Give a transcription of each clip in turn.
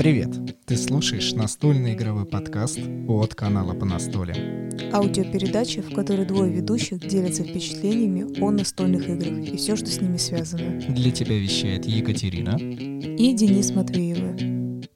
Привет! Ты слушаешь настольный игровой подкаст от канала по настоле. Аудиопередача, в которой двое ведущих делятся впечатлениями о настольных играх и все, что с ними связано. Для тебя вещает Екатерина и Денис Матвеева.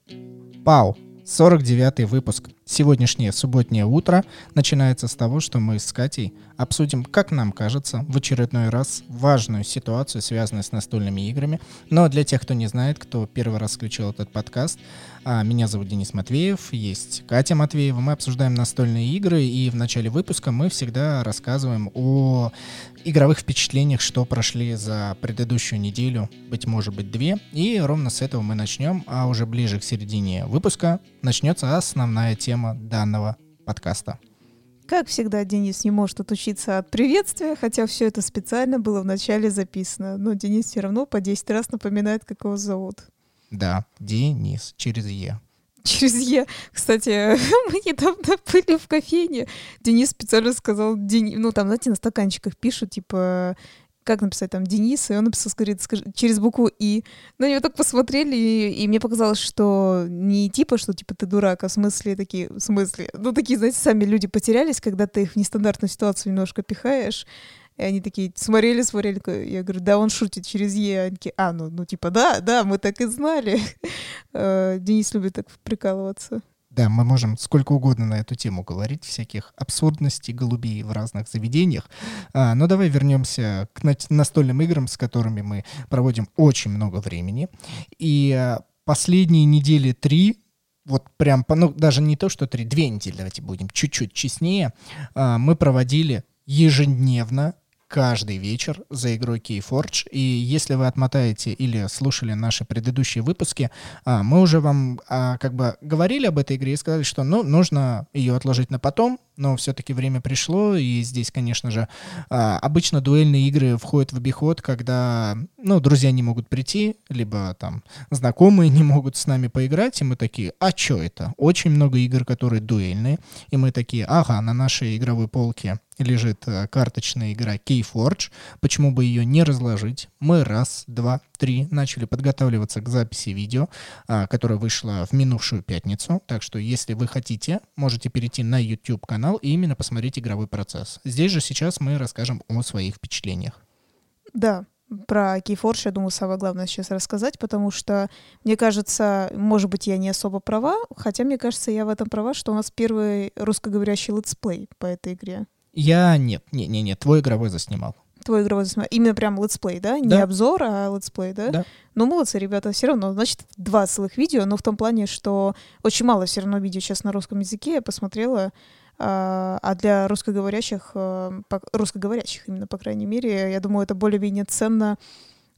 Пау! 49 выпуск. Сегодняшнее субботнее утро начинается с того, что мы с Катей обсудим, как нам кажется, в очередной раз важную ситуацию, связанную с настольными играми. Но для тех, кто не знает, кто первый раз включил этот подкаст, а, меня зовут Денис Матвеев, есть Катя Матвеева. Мы обсуждаем настольные игры, и в начале выпуска мы всегда рассказываем о игровых впечатлениях, что прошли за предыдущую неделю, быть может быть две. И ровно с этого мы начнем, а уже ближе к середине выпуска начнется основная тема данного подкаста. Как всегда, Денис не может отучиться от приветствия, хотя все это специально было в начале записано. Но Денис все равно по 10 раз напоминает, как его зовут. Да, Денис, через Е. Через Е. Кстати, мы недавно были в кофейне. Денис специально сказал, Дени... ну там, знаете, на стаканчиках пишут, типа, как написать там Денис, и он написал, говорит, скажи, через букву И. На него так посмотрели, и, и мне показалось, что не типа, что типа ты дурак, а в смысле такие, в смысле, ну такие, знаете, сами люди потерялись, когда ты их в нестандартную ситуацию немножко пихаешь. И они такие смотрели, смотрели. Я говорю, да, он шутит через Е. Они а, ну, ну типа, да, да, мы так и знали. Э, Денис любит так прикалываться. Да, мы можем сколько угодно на эту тему говорить, всяких абсурдностей голубей в разных заведениях. А, но давай вернемся к настольным играм, с которыми мы проводим очень много времени. И а, последние недели три вот прям, ну даже не то, что три, две недели, давайте будем чуть-чуть честнее, а, мы проводили ежедневно каждый вечер за игрой Keyforge. И если вы отмотаете или слушали наши предыдущие выпуски, а, мы уже вам а, как бы говорили об этой игре и сказали, что ну, нужно ее отложить на потом, но все-таки время пришло, и здесь, конечно же, а, обычно дуэльные игры входят в обиход, когда, ну, друзья не могут прийти, либо там знакомые не могут с нами поиграть, и мы такие, а что это? Очень много игр, которые дуэльные, и мы такие, ага, на нашей игровой полке лежит э, карточная игра Keyforge. Почему бы ее не разложить? Мы раз, два, три начали подготавливаться к записи видео, а, которая вышла в минувшую пятницу. Так что, если вы хотите, можете перейти на YouTube-канал и именно посмотреть игровой процесс. Здесь же сейчас мы расскажем о своих впечатлениях. Да, про Keyforge, я думаю, самое главное сейчас рассказать, потому что, мне кажется, может быть, я не особо права, хотя, мне кажется, я в этом права, что у нас первый русскоговорящий let's play по этой игре. Я нет, не, не, не, твой игровой заснимал. Твой игровой заснимал. Именно прям let's play, да? Не обзор, а let's play, да? Да. Ну, молодцы, ребята, все равно. Значит, два целых видео, но в том плане, что очень мало все равно видео сейчас на русском языке. Я посмотрела, а, а для русскоговорящих, э, русскоговорящих именно, по крайней мере, я думаю, это более-менее ценно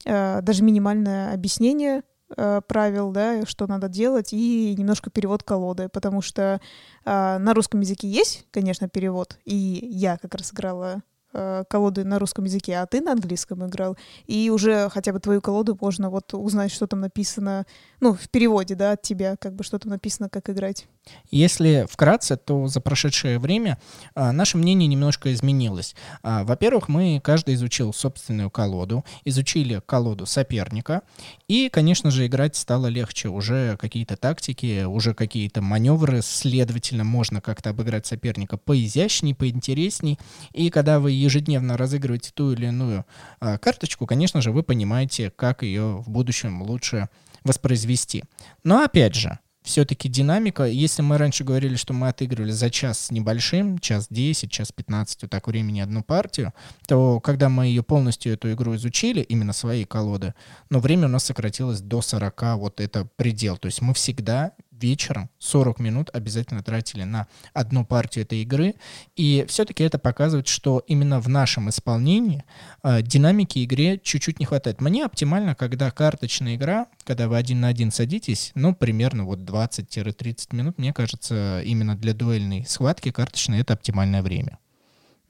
э, даже минимальное объяснение правил, да, что надо делать, и немножко перевод колоды, потому что э, на русском языке есть, конечно, перевод, и я как раз играла Э, колоды на русском языке, а ты на английском играл. И уже хотя бы твою колоду можно вот узнать, что там написано, ну, в переводе, да, от тебя, как бы что там написано, как играть. Если вкратце, то за прошедшее время а, наше мнение немножко изменилось. А, во-первых, мы каждый изучил собственную колоду, изучили колоду соперника, и, конечно же, играть стало легче. Уже какие-то тактики, уже какие-то маневры, следовательно, можно как-то обыграть соперника поизящней, поинтересней. И когда вы ежедневно разыгрываете ту или иную а, карточку, конечно же, вы понимаете, как ее в будущем лучше воспроизвести. Но опять же, все-таки динамика, если мы раньше говорили, что мы отыгрывали за час с небольшим, час 10, час 15, вот так времени одну партию, то когда мы ее полностью, эту игру изучили, именно свои колоды, но время у нас сократилось до 40, вот это предел. То есть мы всегда вечером 40 минут обязательно тратили на одну партию этой игры. И все-таки это показывает, что именно в нашем исполнении э, динамики игре чуть-чуть не хватает. Мне оптимально, когда карточная игра, когда вы один на один садитесь, ну, примерно вот 20-30 минут, мне кажется, именно для дуэльной схватки карточной это оптимальное время.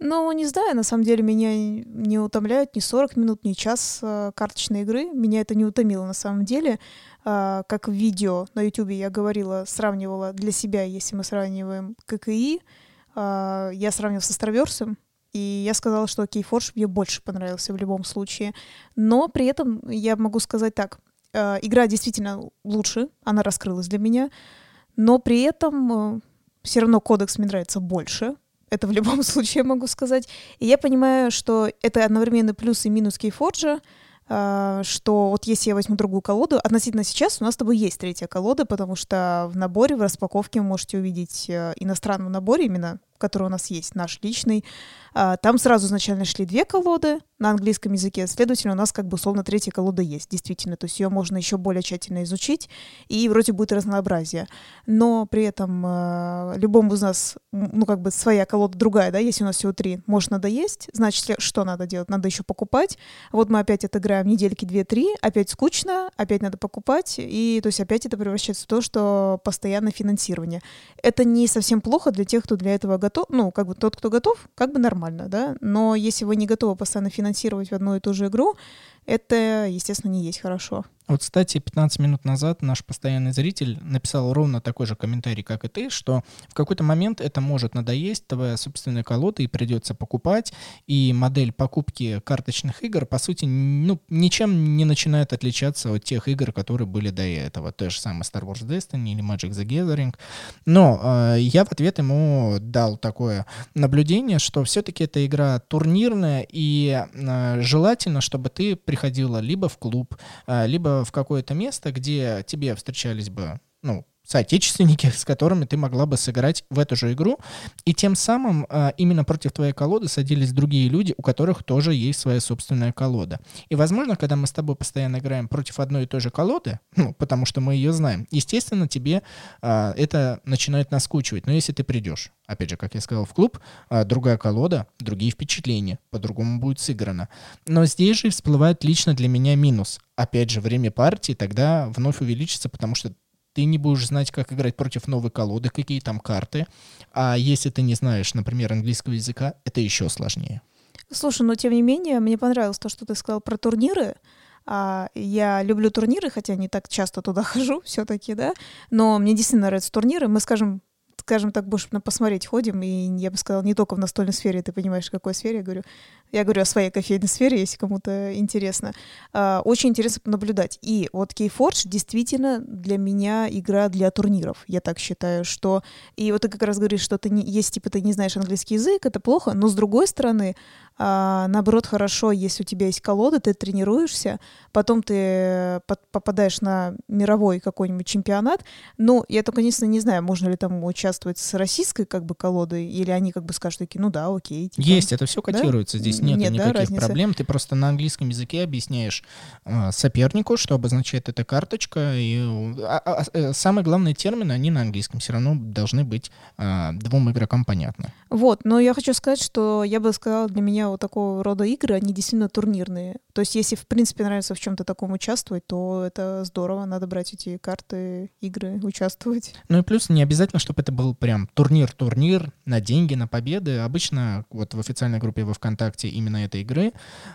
Ну, не знаю, на самом деле меня не утомляют ни 40 минут, ни час э, карточной игры. Меня это не утомило на самом деле. Э, как в видео на YouTube я говорила, сравнивала для себя, если мы сравниваем ККИ, э, я сравнивала с Астроверсом, и я сказала, что Keyforge мне больше понравился в любом случае. Но при этом я могу сказать так. э, игра действительно лучше, она раскрылась для меня, но при этом э, все равно кодекс мне нравится больше. Это в любом случае могу сказать. И я понимаю, что это одновременно плюс и минус Кейфорджа, э, что вот если я возьму другую колоду, относительно сейчас у нас с тобой есть третья колода, потому что в наборе, в распаковке вы можете увидеть э, иностранном наборе именно который у нас есть, наш личный, а, там сразу изначально шли две колоды на английском языке, следовательно, у нас как бы условно третья колода есть, действительно, то есть ее можно еще более тщательно изучить, и вроде будет разнообразие. Но при этом э, любому из нас, ну как бы своя колода другая, да, если у нас всего три, может надо есть, значит, что надо делать? Надо еще покупать. Вот мы опять отыграем недельки две-три, опять скучно, опять надо покупать, и то есть опять это превращается в то, что постоянное финансирование. Это не совсем плохо для тех, кто для этого готов, ну, как бы тот, кто готов, как бы нормально, да, но если вы не готовы постоянно финансировать в одну и ту же игру, это, естественно, не есть хорошо. Вот, кстати, 15 минут назад наш постоянный зритель написал ровно такой же комментарий, как и ты, что в какой-то момент это может надоесть, твоя собственная колода, и придется покупать, и модель покупки карточных игр, по сути, ну, ничем не начинает отличаться от тех игр, которые были до этого. То же самое Star Wars Destiny или Magic the Gathering. Но э, я в ответ ему дал такое наблюдение, что все-таки эта игра турнирная, и э, желательно, чтобы ты приходила либо в клуб, э, либо в какое-то место, где тебе встречались бы, ну, соотечественники, с которыми ты могла бы сыграть в эту же игру, и тем самым э, именно против твоей колоды садились другие люди, у которых тоже есть своя собственная колода. И, возможно, когда мы с тобой постоянно играем против одной и той же колоды, ну, потому что мы ее знаем, естественно, тебе э, это начинает наскучивать. Но если ты придешь, опять же, как я сказал, в клуб, э, другая колода, другие впечатления, по-другому будет сыграно. Но здесь же всплывает лично для меня минус. Опять же, время партии тогда вновь увеличится, потому что ты не будешь знать, как играть против новой колоды, какие там карты. А если ты не знаешь, например, английского языка, это еще сложнее. Слушай, но тем не менее, мне понравилось то, что ты сказал про турниры. А, я люблю турниры, хотя не так часто туда хожу все-таки, да, но мне действительно нравятся турниры. Мы, скажем, скажем так, больше на посмотреть ходим, и я бы сказала, не только в настольной сфере, ты понимаешь, в какой сфере, я говорю, я говорю о своей кофейной сфере, если кому-то интересно. А, очень интересно понаблюдать. И вот Keyforge действительно для меня игра для турниров. Я так считаю, что... И вот ты как раз говоришь, что ты не... если типа ты не знаешь английский язык, это плохо, но с другой стороны, а, наоборот, хорошо, если у тебя есть колода, ты тренируешься, потом ты попадаешь на мировой какой-нибудь чемпионат. Ну, я только, единственное, не знаю, можно ли там участвовать с российской как бы колодой, или они как бы скажут такие, ну да, окей. Типа. Есть, это все котируется, да? здесь нет, нет никаких да, проблем. Ты просто на английском языке объясняешь э, сопернику, что обозначает эта карточка. И, а, а, а, самые главные термины, они на английском все равно должны быть э, двум игрокам понятны. Вот, но я хочу сказать, что я бы сказала, для меня вот такого рода игры, они действительно турнирные. То есть если, в принципе, нравится в чем-то таком участвовать, то это здорово, надо брать эти карты, игры, участвовать. Ну и плюс не обязательно, чтобы это был прям турнир-турнир на деньги, на победы. Обычно вот в официальной группе во ВКонтакте именно этой игры,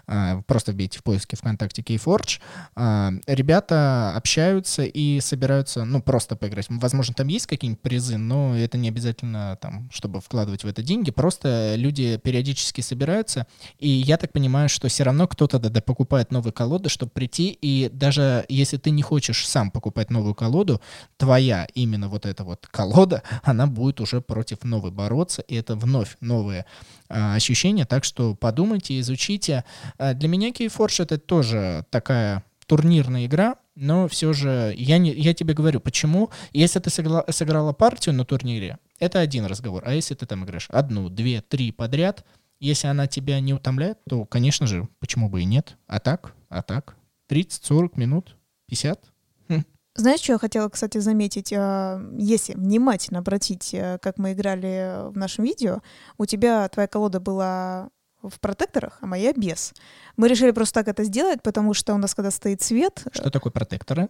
а, просто вбейте в поиске ВКонтакте Keyforge, а, ребята общаются и собираются, ну, просто поиграть. Возможно, там есть какие-нибудь призы, но это не обязательно там, чтобы вкладывать в это деньги. Просто люди периодически собираются и я так понимаю, что все равно кто-то да, покупает новые колоды, чтобы прийти, и даже если ты не хочешь сам покупать новую колоду, твоя именно вот эта вот колода, она будет уже против новой бороться, и это вновь новые а, ощущения, так что подумайте, изучите. А, для меня Keyforge это тоже такая турнирная игра, но все же я, не, я тебе говорю, почему, если ты сыграла, сыграла партию на турнире, это один разговор, а если ты там играешь одну, две, три подряд, если она тебя не утомляет, то, конечно же, почему бы и нет. А так, а так. 30-40 минут, 50. Хм. Знаешь, что я хотела, кстати, заметить? А, если внимательно обратить, э, как мы играли в нашем видео, у тебя твоя колода была в протекторах, а моя без. Мы решили просто так это сделать, потому что у нас, когда стоит свет... Что такое протекторы?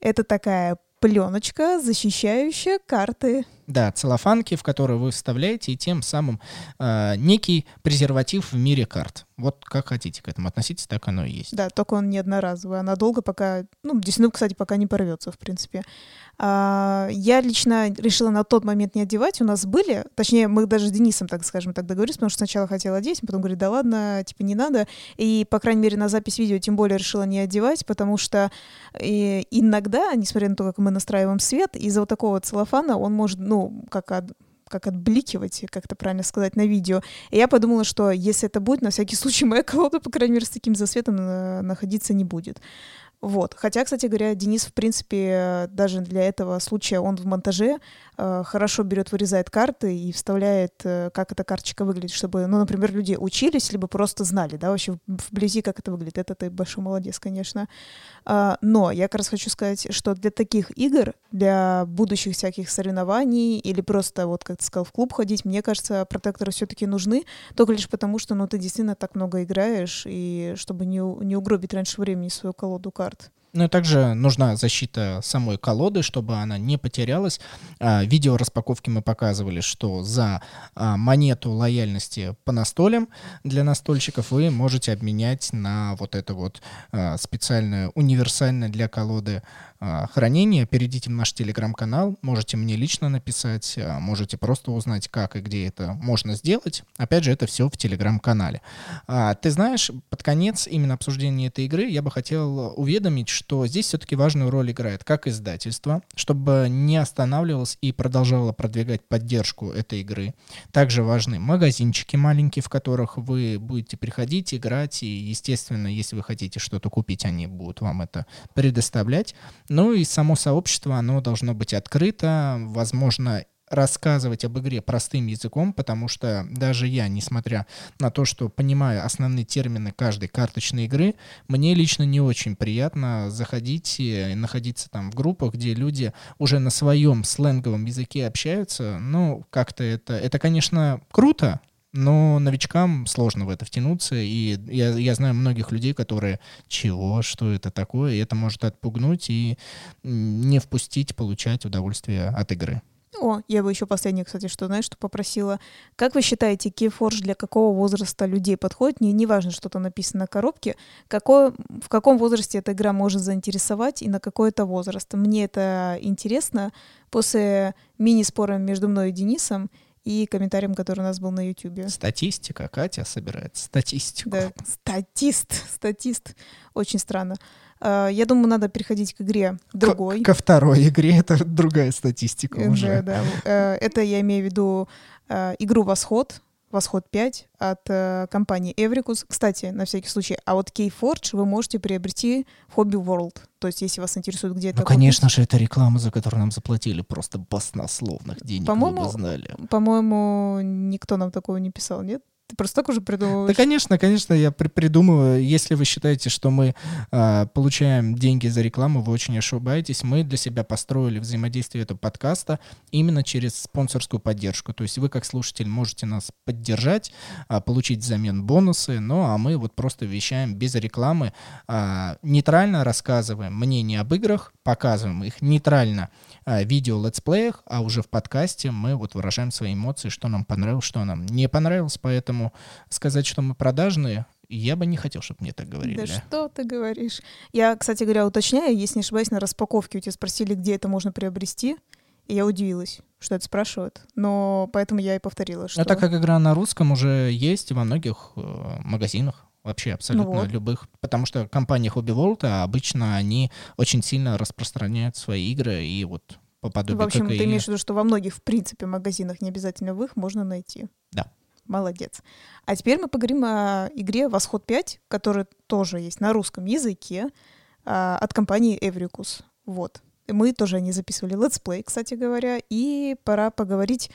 Это такая пленочка, защищающая карты Да, целлофанки, в которые вы вставляете, и тем самым э, некий презерватив в мире карт. Вот как хотите к этому относитесь, так оно и есть. Да, только он не одноразовый, а надолго пока, ну, действительно, кстати, пока не порвется, в принципе. А, я лично решила на тот момент не одевать. У нас были, точнее, мы даже с Денисом, так скажем, так договорились, потому что сначала хотела одеть, потом говорит, да ладно, типа не надо. И, по крайней мере, на запись видео тем более решила не одевать, потому что и, иногда, несмотря на то, как мы настраиваем свет, из-за вот такого целлофана он может, ну, как как отбликивать, как это правильно сказать, на видео. И я подумала, что если это будет, на всякий случай моя колода, по крайней мере, с таким засветом э, находиться не будет. Вот. Хотя, кстати говоря, Денис, в принципе, даже для этого случая он в монтаже э, хорошо берет, вырезает карты и вставляет, э, как эта карточка выглядит, чтобы, ну, например, люди учились, либо просто знали, да, вообще вблизи, как это выглядит. Это ты большой молодец, конечно. А, но я как раз хочу сказать, что для таких игр, для будущих всяких соревнований или просто, вот как ты сказал, в клуб ходить, мне кажется, протекторы все-таки нужны, только лишь потому, что, ну, ты действительно так много играешь, и чтобы не, не угробить раньше времени свою колоду карт. Ну и также нужна защита самой колоды, чтобы она не потерялась. А, видео распаковки мы показывали, что за а, монету лояльности по настолям для настольщиков вы можете обменять на вот это вот а, специальное универсальное для колоды хранения, перейдите в наш телеграм-канал, можете мне лично написать, а, можете просто узнать, как и где это можно сделать. Опять же, это все в телеграм-канале. А, ты знаешь, под конец именно обсуждения этой игры я бы хотел уведомить, что здесь все-таки важную роль играет как издательство, чтобы не останавливалось и продолжало продвигать поддержку этой игры. Также важны магазинчики маленькие, в которых вы будете приходить, играть, и, естественно, если вы хотите что-то купить, они будут вам это предоставлять. Ну и само сообщество, оно должно быть открыто, возможно, рассказывать об игре простым языком, потому что даже я, несмотря на то, что понимаю основные термины каждой карточной игры, мне лично не очень приятно заходить и находиться там в группах, где люди уже на своем сленговом языке общаются. Ну, как-то это, это, конечно, круто, но новичкам сложно в это втянуться, и я, я знаю многих людей, которые «чего? Что это такое?» И это может отпугнуть и не впустить получать удовольствие от игры. О, я бы еще последнее, кстати, что, знаешь, что попросила. Как вы считаете, Keyforge для какого возраста людей подходит? Не, не важно, что там написано на коробке. Какой, в каком возрасте эта игра может заинтересовать и на какой это возраст? Мне это интересно. После мини-спора между мной и Денисом и комментарием, который у нас был на YouTube. Статистика. Катя собирает статистику. Да, статист, статист. Очень странно. А, я думаю, надо переходить к игре другой. К- ко второй игре, это другая статистика уже. Да, да. Э, это я имею в виду э, игру «Восход», Восход 5 от э, компании Эврикус. Кстати, на всякий случай, а вот Keyforge вы можете приобрести в Hobby World. То есть, если вас интересует, где ну, это конечно купить. же, это реклама, за которую нам заплатили просто баснословных денег, по-моему, вы бы знали. По-моему, никто нам такого не писал, нет? Ты просто так уже придумываешь? Да, конечно, конечно, я при придумываю. Если вы считаете, что мы э, получаем деньги за рекламу, вы очень ошибаетесь. Мы для себя построили взаимодействие этого подкаста именно через спонсорскую поддержку. То есть вы, как слушатель, можете нас поддержать, э, получить взамен бонусы, ну а мы вот просто вещаем без рекламы, э, нейтрально рассказываем мнение об играх, показываем их нейтрально э, видео летсплеях, а уже в подкасте мы вот выражаем свои эмоции, что нам понравилось, что нам не понравилось, поэтому Поэтому сказать, что мы продажные, я бы не хотел, чтобы мне так говорили. Да, что ты говоришь? Я, кстати говоря, уточняю, если не ошибаюсь, на распаковке у тебя спросили, где это можно приобрести. И я удивилась, что это спрашивают. Но поэтому я и повторила, что... А так как игра на русском уже есть во многих э, магазинах, вообще абсолютно ну вот. любых. Потому что компания Hobby World обычно они очень сильно распространяют свои игры и вот по подобию В общем, ты имеешь в виду, что во многих, в принципе, магазинах, не обязательно в их, можно найти. Да. Молодец. А теперь мы поговорим о игре «Восход 5», которая тоже есть на русском языке а, от компании Эврикус. Вот. Мы тоже не записывали let's play, кстати говоря, и пора поговорить,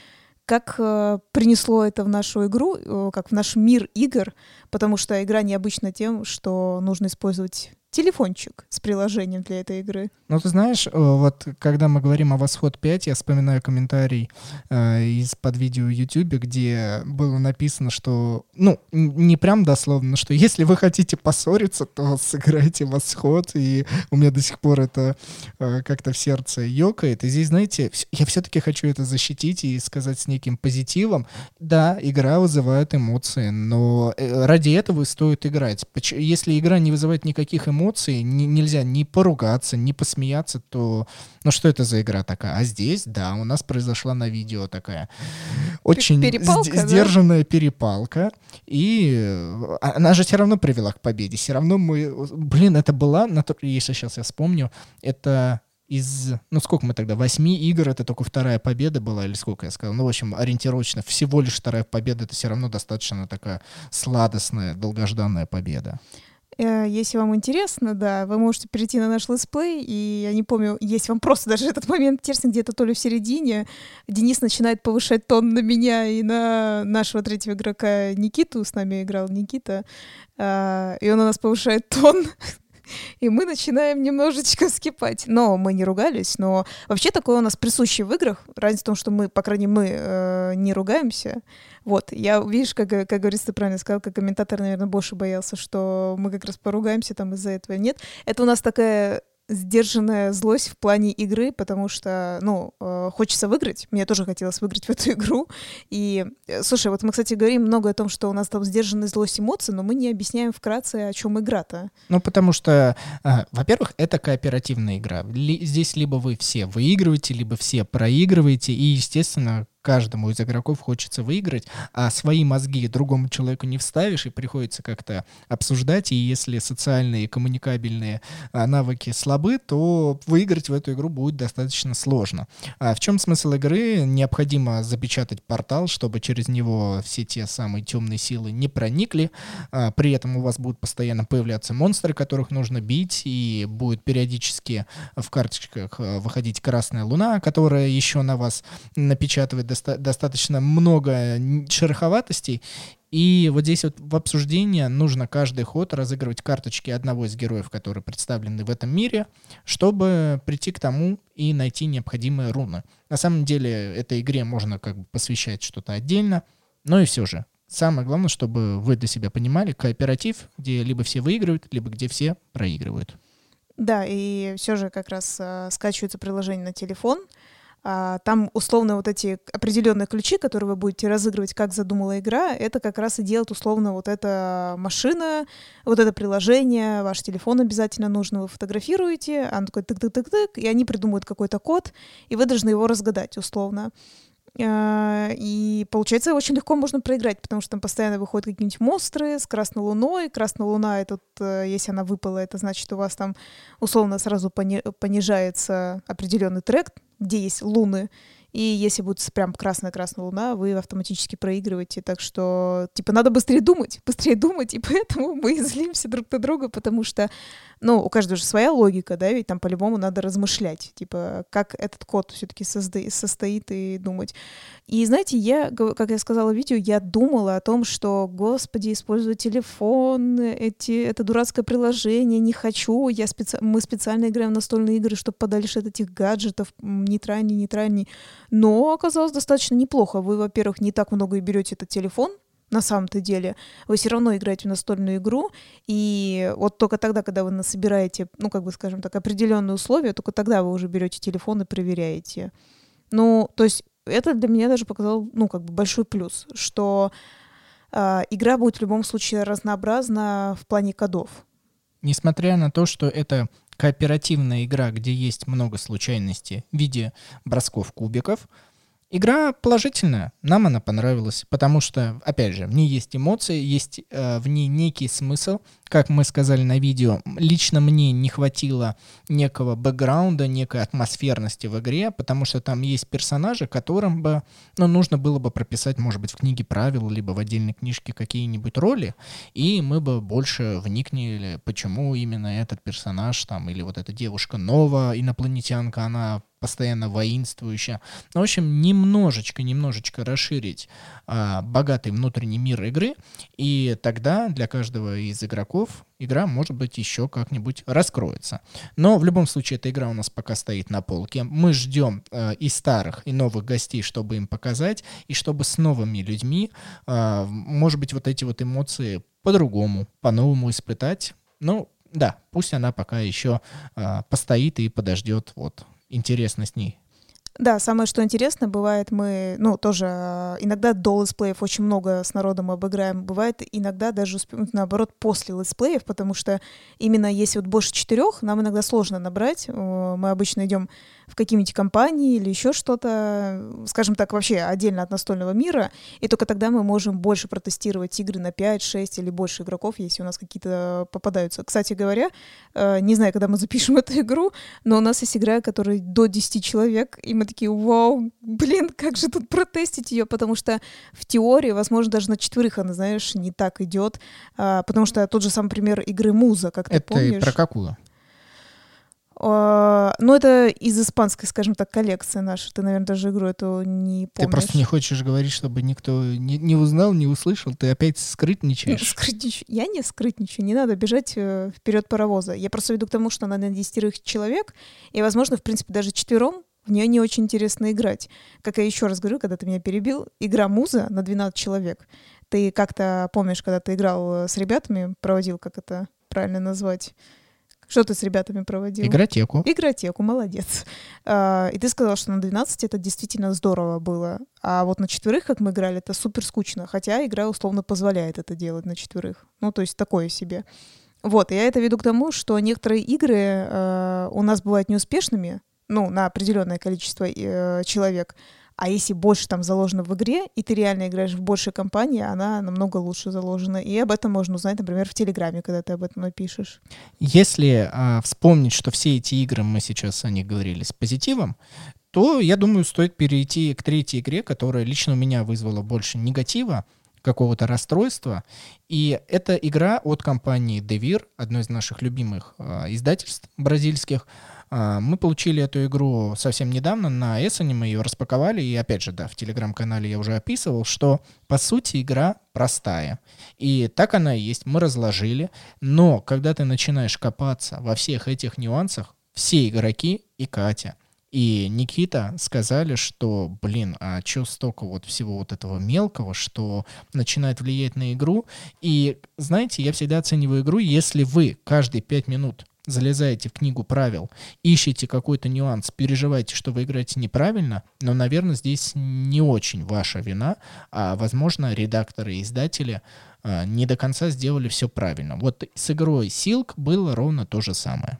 как э, принесло это в нашу игру, э, как в наш мир игр, потому что игра необычна тем, что нужно использовать телефончик с приложением для этой игры. Ну, ты знаешь, э, вот когда мы говорим о Восход 5, я вспоминаю комментарий э, из-под видео YouTube, где было написано, что, ну, не прям дословно, что если вы хотите поссориться, то сыграйте Восход, и у меня до сих пор это э, как-то в сердце ёкает. И здесь, знаете, я все-таки хочу это защитить и сказать с неким позитивом. Да, игра вызывает эмоции, но э, ради этого стоит играть. Если игра не вызывает никаких эмоций, эмоции, не, нельзя ни поругаться, ни посмеяться, то ну что это за игра такая? А здесь, да, у нас произошла на видео такая очень перепалка, сдержанная да? перепалка, и э, она же все равно привела к победе. Все равно мы, блин, это была, если сейчас я вспомню, это из, ну сколько мы тогда, восьми игр, это только вторая победа была, или сколько я сказал, ну, в общем, ориентировочно, всего лишь вторая победа, это все равно достаточно такая сладостная, долгожданная победа. Э, если вам интересно, да, вы можете перейти на наш let's play, и я не помню, есть вам просто даже этот момент интересно, где-то то ли в середине, Денис начинает повышать тон на меня и на нашего третьего игрока. Никиту, с нами играл Никита, а, и он у нас повышает тон, и мы начинаем немножечко скипать. Но мы не ругались, но вообще такое у нас присуще в играх. Разница в том, что мы, по крайней мере, мы э, не ругаемся. Вот, я, видишь, как, как говорится, ты правильно сказал, как комментатор, наверное, больше боялся, что мы как раз поругаемся там из-за этого. Нет, это у нас такая сдержанная злость в плане игры, потому что, ну, э, хочется выиграть. Мне тоже хотелось выиграть в эту игру. И, э, слушай, вот мы, кстати, говорим много о том, что у нас там сдержанная злость эмоций, но мы не объясняем вкратце, о чем игра-то. Ну, потому что, э, во-первых, это кооперативная игра. Здесь либо вы все выигрываете, либо все проигрываете, и, естественно, каждому из игроков хочется выиграть, а свои мозги другому человеку не вставишь, и приходится как-то обсуждать, и если социальные коммуникабельные а, навыки слабы, то выиграть в эту игру будет достаточно сложно. А в чем смысл игры? Необходимо запечатать портал, чтобы через него все те самые темные силы не проникли, а, при этом у вас будут постоянно появляться монстры, которых нужно бить, и будет периодически в карточках а, выходить красная луна, которая еще на вас напечатывает доста- достаточно много шероховатостей, и вот здесь вот в обсуждении нужно каждый ход разыгрывать карточки одного из героев, которые представлены в этом мире, чтобы прийти к тому и найти необходимые руны. На самом деле этой игре можно как бы посвящать что-то отдельно, но и все же. Самое главное, чтобы вы для себя понимали, кооператив, где либо все выигрывают, либо где все проигрывают. Да, и все же как раз э, скачивается приложение на телефон, там условно вот эти определенные ключи, которые вы будете разыгрывать, как задумала игра, это как раз и делает условно вот эта машина, вот это приложение, ваш телефон обязательно нужно, вы фотографируете, оно такое тык-тык-тык-тык, и они придумают какой-то код, и вы должны его разгадать условно. А, и получается, очень легко можно проиграть, потому что там постоянно выходят какие-нибудь монстры с Красной Луной. Красная Луна, это, э, если она выпала, это значит, у вас там условно сразу понижается определенный трек, где есть луны, и если будет прям красная-красная луна, вы автоматически проигрываете. Так что, типа, надо быстрее думать, быстрее думать, и поэтому мы злимся друг на друга, потому что ну, у каждого же своя логика, да, ведь там по-любому надо размышлять, типа, как этот код все-таки созда- состоит и думать. И знаете, я, как я сказала в видео, я думала о том, что, господи, использую телефон, эти, это дурацкое приложение, не хочу, я специ... мы специально играем в настольные игры, чтобы подальше от этих гаджетов, нейтральней, нейтральней. Но оказалось достаточно неплохо. Вы, во-первых, не так много и берете этот телефон, на самом-то деле, вы все равно играете в настольную игру, и вот только тогда, когда вы насобираете, ну, как бы, скажем так, определенные условия, только тогда вы уже берете телефон и проверяете. Ну, то есть это для меня даже показал, ну, как бы большой плюс, что э, игра будет в любом случае разнообразна в плане кодов. Несмотря на то, что это кооперативная игра, где есть много случайностей в виде бросков кубиков, Игра положительная, нам она понравилась, потому что, опять же, в ней есть эмоции, есть э, в ней некий смысл, как мы сказали на видео, лично мне не хватило некого бэкграунда, некой атмосферности в игре, потому что там есть персонажи, которым бы, ну, нужно было бы прописать, может быть, в книге правил, либо в отдельной книжке какие-нибудь роли, и мы бы больше вникнули, почему именно этот персонаж там, или вот эта девушка Нова, инопланетянка, она постоянно воинствующая. Ну, в общем, немножечко, немножечко расширить а, богатый внутренний мир игры, и тогда для каждого из игроков игра, может быть, еще как-нибудь раскроется. Но в любом случае эта игра у нас пока стоит на полке. Мы ждем э, и старых, и новых гостей, чтобы им показать, и чтобы с новыми людьми, э, может быть, вот эти вот эмоции по-другому, по-новому испытать. Ну, да, пусть она пока еще э, постоит и подождет. Вот интересно с ней да, самое что интересно, бывает мы, ну, тоже э, иногда до летсплеев очень много с народом обыграем, бывает иногда даже, наоборот, после летсплеев, потому что именно если вот больше четырех, нам иногда сложно набрать, мы обычно идем в какие-нибудь компании или еще что-то, скажем так, вообще отдельно от настольного мира, и только тогда мы можем больше протестировать игры на 5, 6 или больше игроков, если у нас какие-то попадаются. Кстати говоря, э, не знаю, когда мы запишем эту игру, но у нас есть игра, которая до 10 человек, и мы такие, вау, блин, как же тут протестить ее, потому что в теории, возможно, даже на четверых она, знаешь, не так идет, а, потому что тот же самый пример игры Муза, как ты Это помнишь. Это про какую? Uh, ну, это из испанской, скажем так, коллекции нашей. Ты, наверное, даже игру эту не помнишь. Ты просто не хочешь говорить, чтобы никто не, не узнал, не услышал. Ты опять скрытничаешь. Скрытничаю. Я не скрытничаю. Не надо бежать э, вперед паровоза. Я просто веду к тому, что она на десятерых человек, и, возможно, в принципе, даже четвером в нее не очень интересно играть. Как я еще раз говорю, когда ты меня перебил, игра Муза на 12 человек. Ты как-то помнишь, когда ты играл э, с ребятами, проводил, как это правильно назвать? Что ты с ребятами проводил? Игротеку. Игротеку, молодец. А, и ты сказал, что на 12 это действительно здорово было. А вот на четверых, как мы играли, это супер скучно. Хотя игра условно позволяет это делать на четверых. Ну, то есть такое себе. Вот, я это веду к тому, что некоторые игры э, у нас бывают неуспешными, ну, на определенное количество э, человек, а если больше там заложено в игре, и ты реально играешь в большей компании, она намного лучше заложена. И об этом можно узнать, например, в Телеграме, когда ты об этом напишешь. Если а, вспомнить, что все эти игры, мы сейчас о них говорили с позитивом, то, я думаю, стоит перейти к третьей игре, которая лично у меня вызвала больше негатива, какого-то расстройства. И это игра от компании Devir, одной из наших любимых э, издательств бразильских. А, мы получили эту игру совсем недавно на Эссене, мы ее распаковали, и опять же, да, в телеграм-канале я уже описывал, что по сути игра простая. И так она и есть, мы разложили, но когда ты начинаешь копаться во всех этих нюансах, все игроки и Катя — и Никита сказали, что, блин, а что столько вот всего вот этого мелкого, что начинает влиять на игру. И, знаете, я всегда оцениваю игру, если вы каждые пять минут залезаете в книгу правил, ищете какой-то нюанс, переживаете, что вы играете неправильно, но, наверное, здесь не очень ваша вина, а, возможно, редакторы и издатели а, не до конца сделали все правильно. Вот с игрой Silk было ровно то же самое.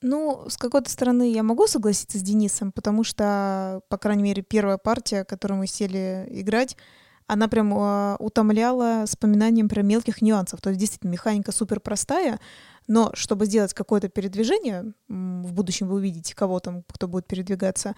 Ну, с какой-то стороны я могу согласиться с Денисом, потому что, по крайней мере, первая партия, которую мы сели играть, она прям э, утомляла вспоминанием про мелких нюансов. То есть действительно механика супер простая, но чтобы сделать какое-то передвижение, в будущем вы увидите кого там, кто будет передвигаться,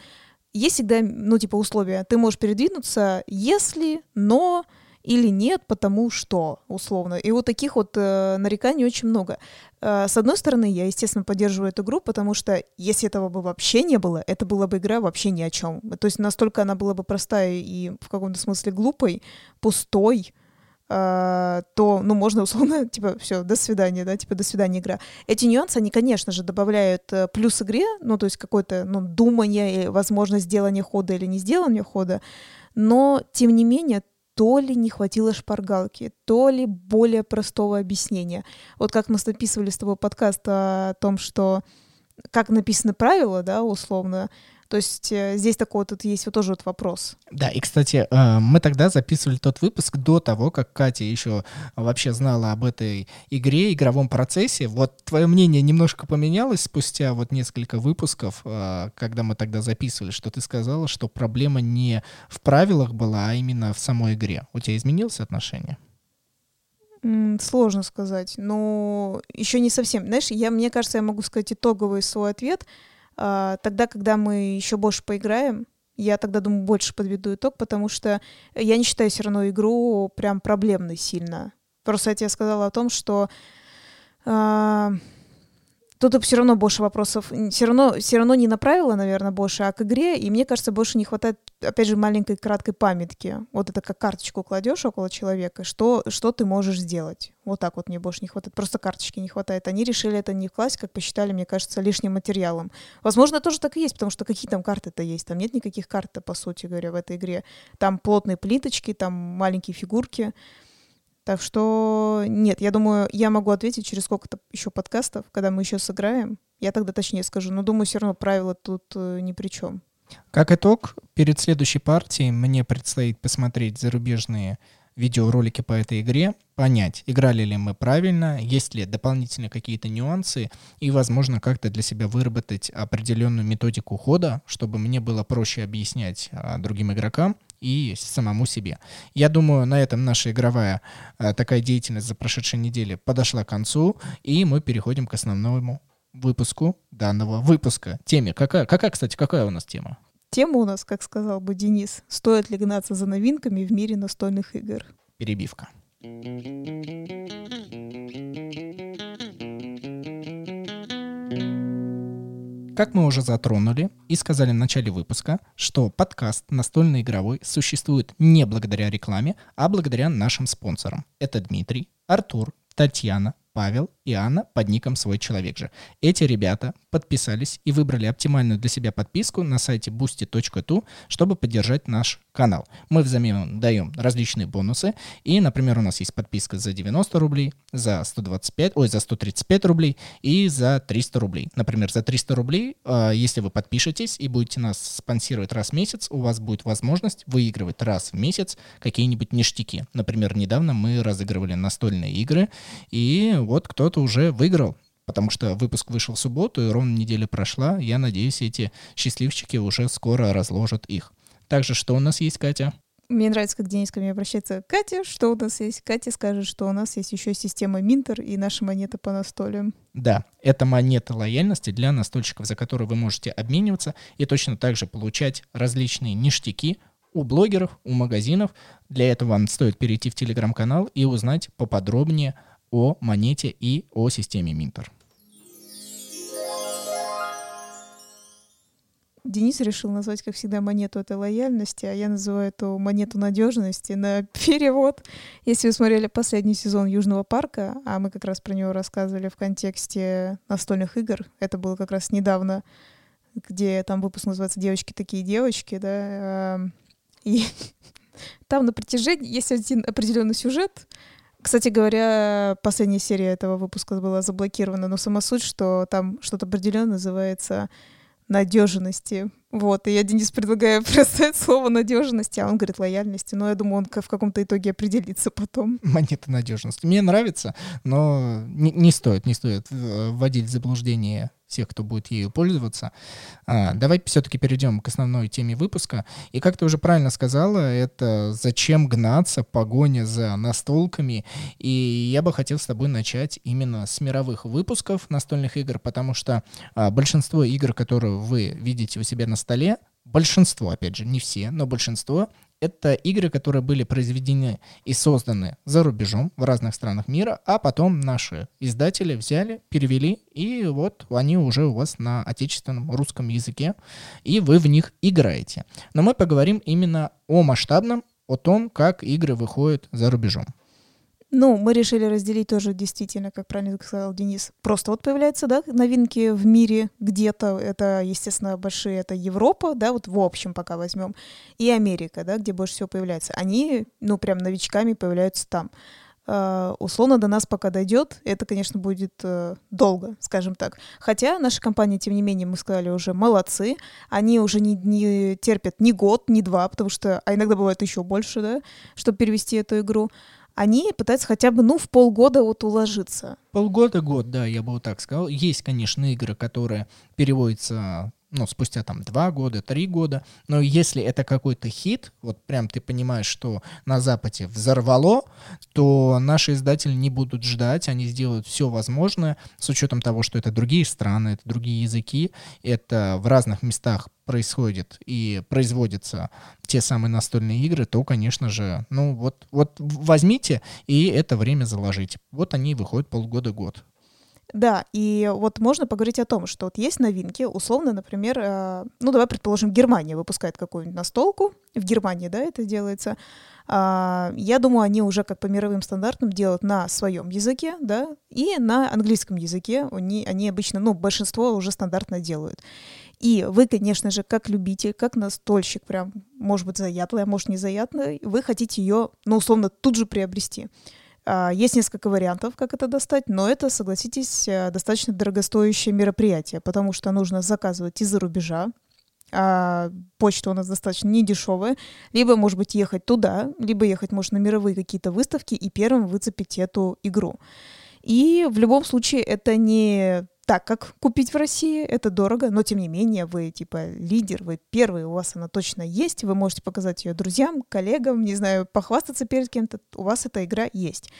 есть всегда, ну, типа, условия. Ты можешь передвинуться, если, но, или нет, потому что, условно. И вот таких вот э, нареканий очень много. Э, с одной стороны, я, естественно, поддерживаю эту игру, потому что если этого бы вообще не было, это была бы игра вообще ни о чем. То есть настолько она была бы простая и в каком-то смысле глупой, пустой, Uh, то, ну, можно условно, типа, все, до свидания, да, типа, до свидания игра. Эти нюансы, они, конечно же, добавляют uh, плюс игре, ну, то есть какое-то, ну, думание, возможность сделания хода или не сделания хода, но, тем не менее, то ли не хватило шпаргалки, то ли более простого объяснения. Вот как мы записывали с тобой подкаст о том, что как написаны правила, да, условно, то есть э, здесь такой тут есть вот тоже вот вопрос. Да, и, кстати, э, мы тогда записывали тот выпуск до того, как Катя еще вообще знала об этой игре, игровом процессе. Вот твое мнение немножко поменялось спустя вот несколько выпусков, э, когда мы тогда записывали, что ты сказала, что проблема не в правилах была, а именно в самой игре. У тебя изменилось отношение? Сложно сказать, но еще не совсем. Знаешь, я, мне кажется, я могу сказать итоговый свой ответ — тогда, когда мы еще больше поиграем, я тогда, думаю, больше подведу итог, потому что я не считаю все равно игру прям проблемной сильно. Просто я тебе сказала о том, что э, Тут все равно больше вопросов. Все равно, все равно не на правила, наверное, больше, а к игре. И мне кажется, больше не хватает, опять же, маленькой краткой памятки. Вот это как карточку кладешь около человека, что, что ты можешь сделать. Вот так вот мне больше не хватает. Просто карточки не хватает. Они решили это не класть, как посчитали, мне кажется, лишним материалом. Возможно, тоже так и есть, потому что какие там карты-то есть? Там нет никаких карт, по сути говоря, в этой игре. Там плотные плиточки, там маленькие фигурки. Так что нет, я думаю, я могу ответить через сколько-то еще подкастов, когда мы еще сыграем. Я тогда точнее скажу, но думаю, все равно правила тут э, ни при чем. Как итог, перед следующей партией мне предстоит посмотреть зарубежные видеоролики по этой игре, понять, играли ли мы правильно, есть ли дополнительные какие-то нюансы, и, возможно, как-то для себя выработать определенную методику хода, чтобы мне было проще объяснять а, другим игрокам и самому себе. Я думаю, на этом наша игровая а, такая деятельность за прошедшей недели подошла к концу, и мы переходим к основному выпуску данного выпуска. Теме. Какая, какая, кстати, какая у нас тема? Тема у нас, как сказал бы Денис, стоит ли гнаться за новинками в мире настольных игр? Перебивка. Как мы уже затронули и сказали в начале выпуска, что подкаст настольный игровой существует не благодаря рекламе, а благодаря нашим спонсорам. Это Дмитрий, Артур, Татьяна, Павел и Анна под ником «Свой человек же». Эти ребята подписались и выбрали оптимальную для себя подписку на сайте boosty.tu, чтобы поддержать наш канал. Мы взамен даем различные бонусы, и, например, у нас есть подписка за 90 рублей, за 125, ой, за 135 рублей и за 300 рублей. Например, за 300 рублей, э, если вы подпишетесь и будете нас спонсировать раз в месяц, у вас будет возможность выигрывать раз в месяц какие-нибудь ништяки. Например, недавно мы разыгрывали настольные игры, и вот кто-то уже выиграл, потому что выпуск вышел в субботу, и ровно неделя прошла. Я надеюсь, эти счастливчики уже скоро разложат их. Также что у нас есть, Катя? Мне нравится, как Денис ко мне обращается. Катя, что у нас есть? Катя скажет, что у нас есть еще система Минтер и наша монета по настолям. Да, это монета лояльности для настольщиков, за которые вы можете обмениваться и точно так же получать различные ништяки у блогеров, у магазинов. Для этого вам стоит перейти в телеграм-канал и узнать поподробнее о монете и о системе Минтер. Денис решил назвать, как всегда, монету этой лояльности, а я называю эту монету надежности на перевод. Если вы смотрели последний сезон Южного парка, а мы как раз про него рассказывали в контексте настольных игр, это было как раз недавно, где там выпуск называется «Девочки такие девочки», да, и там на протяжении есть один определенный сюжет, кстати говоря, последняя серия этого выпуска была заблокирована, но сама суть, что там что-то определенно называется надежности. Вот, и я Денис предлагаю представить слово надежности, а он говорит лояльности. Но я думаю, он в каком-то итоге определится потом. Монета надежности. Мне нравится, но не, не стоит, не стоит вводить в заблуждение тех, кто будет ею пользоваться. А, давай все-таки перейдем к основной теме выпуска. И как ты уже правильно сказала, это зачем гнаться, погоня за настолками. И я бы хотел с тобой начать именно с мировых выпусков настольных игр, потому что а, большинство игр, которые вы видите у себя на столе, большинство, опять же, не все, но большинство это игры, которые были произведены и созданы за рубежом в разных странах мира, а потом наши издатели взяли, перевели, и вот они уже у вас на отечественном русском языке, и вы в них играете. Но мы поговорим именно о масштабном, о том, как игры выходят за рубежом. Ну, мы решили разделить тоже действительно, как правильно сказал Денис. Просто вот появляются, да, новинки в мире где-то. Это, естественно, большие, это Европа, да, вот в общем пока возьмем. И Америка, да, где больше всего появляется. Они, ну, прям новичками появляются там. Uh, условно до нас пока дойдет, это, конечно, будет uh, долго, скажем так. Хотя наша компания, тем не менее, мы сказали уже молодцы, они уже не, не терпят ни год, ни два, потому что, а иногда бывает еще больше, да, чтобы перевести эту игру они пытаются хотя бы, ну, в полгода вот уложиться. Полгода-год, да, я бы вот так сказал. Есть, конечно, игры, которые переводятся ну, спустя там два года, три года, но если это какой-то хит, вот прям ты понимаешь, что на Западе взорвало, то наши издатели не будут ждать, они сделают все возможное, с учетом того, что это другие страны, это другие языки, это в разных местах происходит и производятся те самые настольные игры, то, конечно же, ну вот, вот возьмите и это время заложите. Вот они выходят полгода-год. Да, и вот можно поговорить о том, что вот есть новинки, условно, например, э, ну давай предположим, Германия выпускает какую-нибудь настолку, в Германии, да, это делается. Э, я думаю, они уже как по мировым стандартам делают на своем языке, да, и на английском языке. Они, они обычно, ну, большинство уже стандартно делают. И вы, конечно же, как любитель, как настольщик, прям, может быть, заядлый, а может, не заядлый, вы хотите ее, ну, условно, тут же приобрести. А, есть несколько вариантов, как это достать, но это, согласитесь, э, достаточно дорогостоящее мероприятие, потому что нужно заказывать из-за рубежа, а почта у нас достаточно недешевая, либо, может быть, ехать туда, либо ехать, может, на мировые какие-то выставки и первым выцепить эту игру. И в любом случае это не так, как купить в России, это дорого, но тем не менее вы типа лидер, вы первый, у вас она точно есть, вы можете показать ее друзьям, коллегам, не знаю, похвастаться перед кем-то, у вас эта игра есть.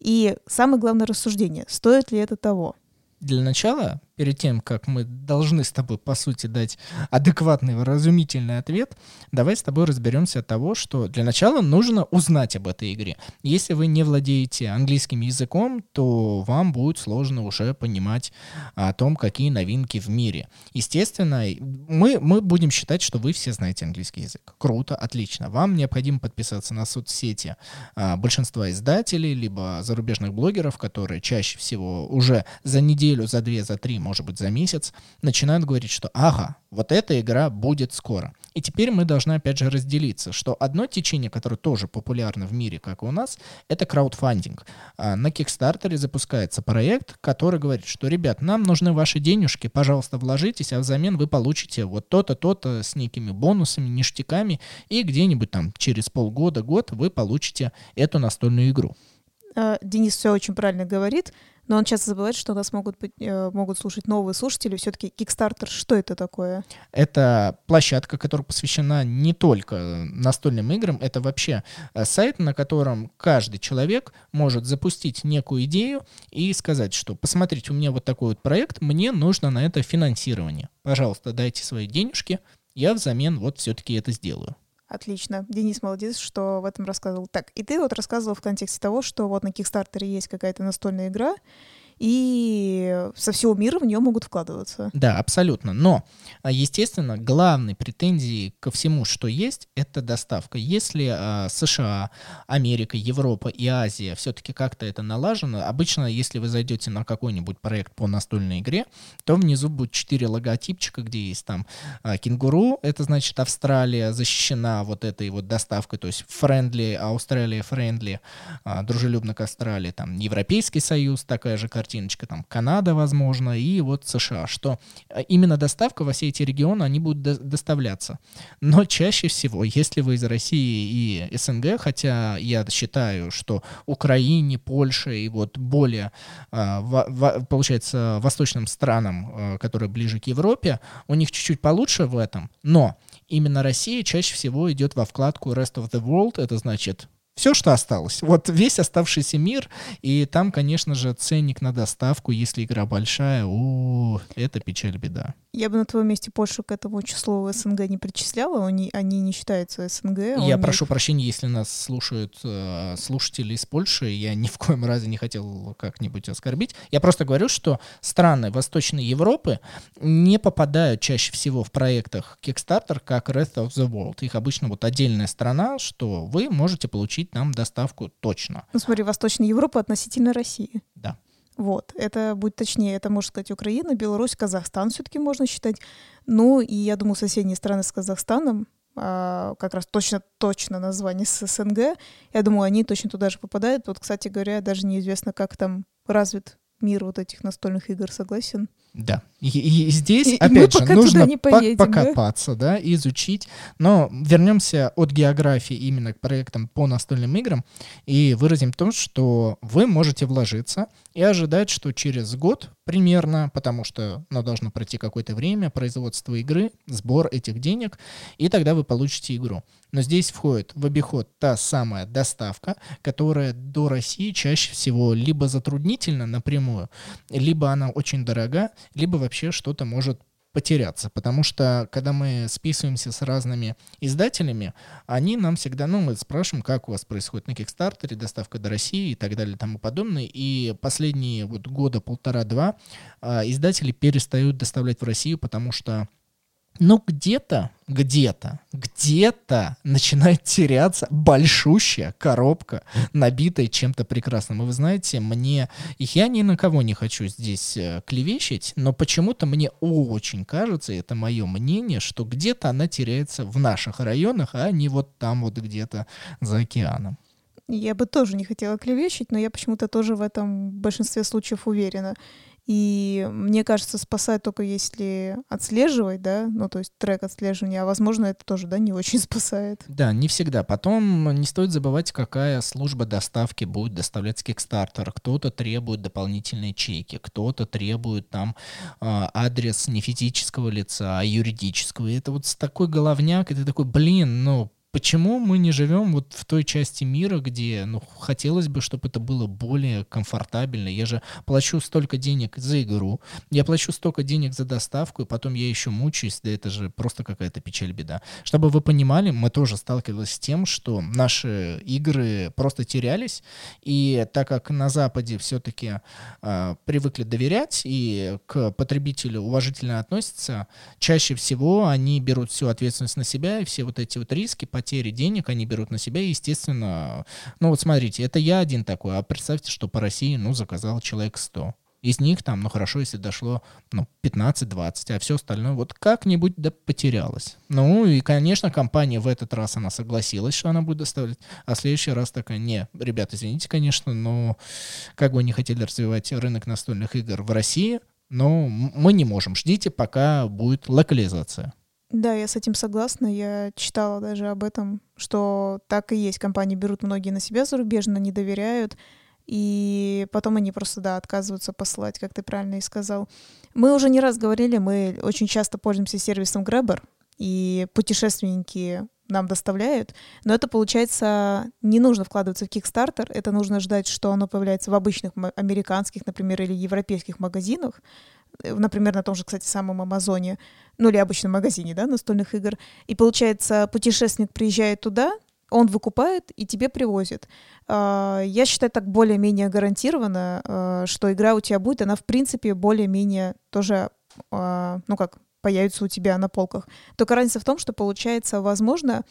И самое главное рассуждение, стоит ли это того? Для начала перед тем, как мы должны с тобой, по сути, дать адекватный, выразумительный ответ, давай с тобой разберемся от того, что для начала нужно узнать об этой игре. Если вы не владеете английским языком, то вам будет сложно уже понимать о том, какие новинки в мире. Естественно, мы, мы будем считать, что вы все знаете английский язык. Круто, отлично. Вам необходимо подписаться на соцсети а, большинства издателей, либо зарубежных блогеров, которые чаще всего уже за неделю, за две, за три может быть, за месяц, начинают говорить, что ага, вот эта игра будет скоро. И теперь мы должны опять же разделиться, что одно течение, которое тоже популярно в мире, как и у нас, это краудфандинг. А на Кикстартере запускается проект, который говорит, что, ребят, нам нужны ваши денежки, пожалуйста, вложитесь, а взамен вы получите вот то-то, то-то с некими бонусами, ништяками, и где-нибудь там через полгода, год вы получите эту настольную игру. А, Денис все очень правильно говорит. Но он часто забывает, что нас могут, быть, э, могут слушать новые слушатели. Все-таки Kickstarter, что это такое? Это площадка, которая посвящена не только настольным играм, это вообще э, сайт, на котором каждый человек может запустить некую идею и сказать, что посмотрите, у меня вот такой вот проект, мне нужно на это финансирование. Пожалуйста, дайте свои денежки, я взамен вот все-таки это сделаю. Отлично. Денис молодец, что в этом рассказывал. Так, и ты вот рассказывал в контексте того, что вот на Кикстартере есть какая-то настольная игра, и со всего мира в нее могут вкладываться. Да, абсолютно. Но, а, естественно, главной претензией ко всему, что есть, это доставка. Если э, США, Америка, Европа и Азия все-таки как-то это налажено, обычно, если вы зайдете на какой-нибудь проект по настольной игре, то внизу будет четыре логотипчика, где есть там э, кенгуру, это значит Австралия защищена вот этой вот доставкой, то есть friendly, Австралия friendly, э, дружелюбно к Австралии, там Европейский Союз, такая же картина картиночка, там Канада, возможно, и вот США, что э, именно доставка во все эти регионы, они будут до доставляться. Но чаще всего, если вы из России и СНГ, хотя я считаю, что Украине, Польше и вот более, э, в, в, получается, восточным странам, э, которые ближе к Европе, у них чуть-чуть получше в этом, но именно Россия чаще всего идет во вкладку Rest of the World, это значит все, что осталось. Вот весь оставшийся мир, и там, конечно же, ценник на доставку, если игра большая, о, это печаль, беда. Я бы на твоем месте Польшу к этому числу СНГ не причисляла, они, они не считаются СНГ. Я прошу прощения, если нас слушают э, слушатели из Польши, я ни в коем разе не хотел как-нибудь оскорбить. Я просто говорю, что страны Восточной Европы не попадают чаще всего в проектах Kickstarter как Rest of the World. Их обычно вот отдельная страна, что вы можете получить там доставку точно. Ну смотри, Восточная Европа относительно России. Да. Вот, это будет точнее, это можно сказать Украина, Беларусь, Казахстан все-таки можно считать. Ну и я думаю, соседние страны с Казахстаном, а, как раз точно точно название с СНГ, я думаю, они точно туда же попадают. Вот, кстати говоря, даже неизвестно, как там развит мир вот этих настольных игр, согласен? Да. И, и здесь, и, опять и же, нужно не поедем, покопаться, да? да, изучить. Но вернемся от географии именно к проектам по настольным играм и выразим то, что вы можете вложиться и ожидать, что через год примерно, потому что ну, должно пройти какое-то время, производство игры, сбор этих денег, и тогда вы получите игру. Но здесь входит в обиход та самая доставка, которая до России чаще всего либо затруднительна напрямую, либо она очень дорога, либо вообще что-то может потеряться, потому что когда мы списываемся с разными издателями, они нам всегда, ну, мы спрашиваем, как у вас происходит на Кикстартере, доставка до России и так далее тому подобное, и последние вот года полтора-два а, издатели перестают доставлять в Россию, потому что ну, где-то, где-то, где-то начинает теряться большущая коробка, набитая чем-то прекрасным. И вы знаете, мне... Я ни на кого не хочу здесь э, клевещить, но почему-то мне очень кажется, и это мое мнение, что где-то она теряется в наших районах, а не вот там вот где-то за океаном. Я бы тоже не хотела клевещить, но я почему-то тоже в этом большинстве случаев уверена. И мне кажется, спасает только если отслеживать, да, ну то есть трек отслеживания, а возможно это тоже, да, не очень спасает. Да, не всегда. Потом не стоит забывать, какая служба доставки будет доставлять с Kickstarter. Кто-то требует дополнительные чеки, кто-то требует там э, адрес не физического лица, а юридического. И это вот такой головняк, и ты такой, блин, ну почему мы не живем вот в той части мира, где, ну, хотелось бы, чтобы это было более комфортабельно. Я же плачу столько денег за игру, я плачу столько денег за доставку, и потом я еще мучаюсь, да это же просто какая-то печаль, беда. Чтобы вы понимали, мы тоже сталкивались с тем, что наши игры просто терялись, и так как на Западе все-таки э, а, привыкли доверять и к потребителю уважительно относятся, чаще всего они берут всю ответственность на себя, и все вот эти вот риски, потери денег они берут на себя, естественно, ну вот смотрите, это я один такой, а представьте, что по России, ну, заказал человек 100. Из них там, ну хорошо, если дошло ну, 15-20, а все остальное вот как-нибудь да потерялось. Ну и, конечно, компания в этот раз она согласилась, что она будет доставлять, а в следующий раз такая, не, ребят, извините, конечно, но как бы не хотели развивать рынок настольных игр в России, но мы не можем. Ждите, пока будет локализация. Да, я с этим согласна. Я читала даже об этом, что так и есть. Компании берут многие на себя зарубежно, не доверяют, и потом они просто, да, отказываются посылать, как ты правильно и сказал. Мы уже не раз говорили, мы очень часто пользуемся сервисом Grabber, и путешественники нам доставляют, но это, получается, не нужно вкладываться в Kickstarter, это нужно ждать, что оно появляется в обычных американских, например, или европейских магазинах, Э, например, на том же, кстати, самом Амазоне, ну или обычном магазине, да, настольных игр, и получается, путешественник приезжает туда, он выкупает и тебе привозит. А, я считаю так более-менее гарантированно, а, что игра у тебя будет, она в принципе более-менее тоже, а, ну как, появится у тебя на полках. Только разница в том, что получается, возможно,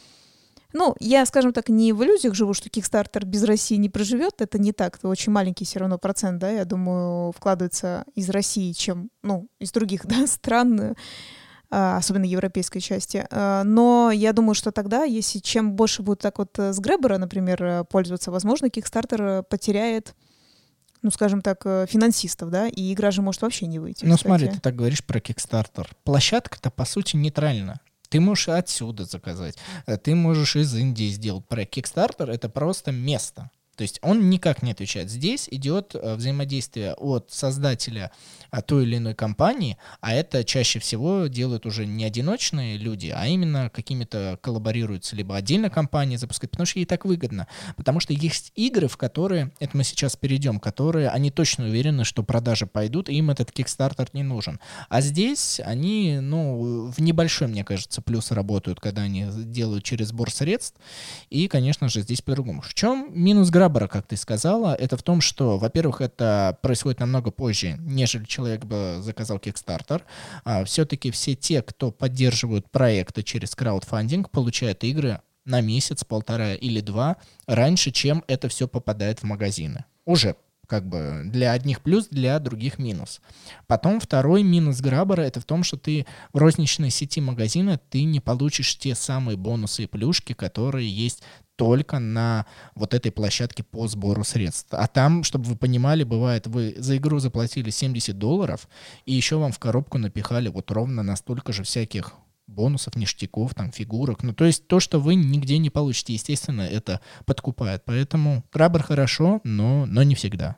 ну, я, скажем так, не в иллюзиях живу, что Kickstarter без России не проживет. Это не так. Это очень маленький все равно процент, да, я думаю, вкладывается из России, чем, ну, из других, да, стран, а, особенно европейской части. А, но я думаю, что тогда, если чем больше будет так вот с Гребера, например, пользоваться, возможно, Kickstarter потеряет ну, скажем так, финансистов, да, и игра же может вообще не выйти. Ну, кстати. смотри, ты так говоришь про Kickstarter. Площадка-то, по сути, нейтральна. Ты можешь отсюда заказать. Э, ты можешь из Индии сделать проект Kickstarter. Это просто место. То есть он никак не отвечает. Здесь идет э, взаимодействие от создателя а, той или иной компании, а это чаще всего делают уже не одиночные люди, а именно какими-то коллаборируются, либо отдельно компании запускают, потому что ей так выгодно. Потому что есть игры, в которые, это мы сейчас перейдем, которые они точно уверены, что продажи пойдут, и им этот Kickstarter не нужен. А здесь они, ну, в небольшой, мне кажется, плюс работают, когда они делают через сбор средств, и, конечно же, здесь по-другому. В чем минус графика? Граббера, как ты сказала, это в том, что, во-первых, это происходит намного позже, нежели человек бы заказал Kickstarter. А, все-таки все те, кто поддерживают проекты через краудфандинг, получают игры на месяц, полтора или два раньше, чем это все попадает в магазины. Уже как бы для одних плюс, для других минус. Потом второй минус Граббера это в том, что ты в розничной сети магазина ты не получишь те самые бонусы и плюшки, которые есть только на вот этой площадке по сбору средств. А там, чтобы вы понимали, бывает, вы за игру заплатили 70 долларов, и еще вам в коробку напихали вот ровно настолько же всяких бонусов, ништяков, там, фигурок. Ну, то есть то, что вы нигде не получите, естественно, это подкупает. Поэтому Крабер хорошо, но, но не всегда.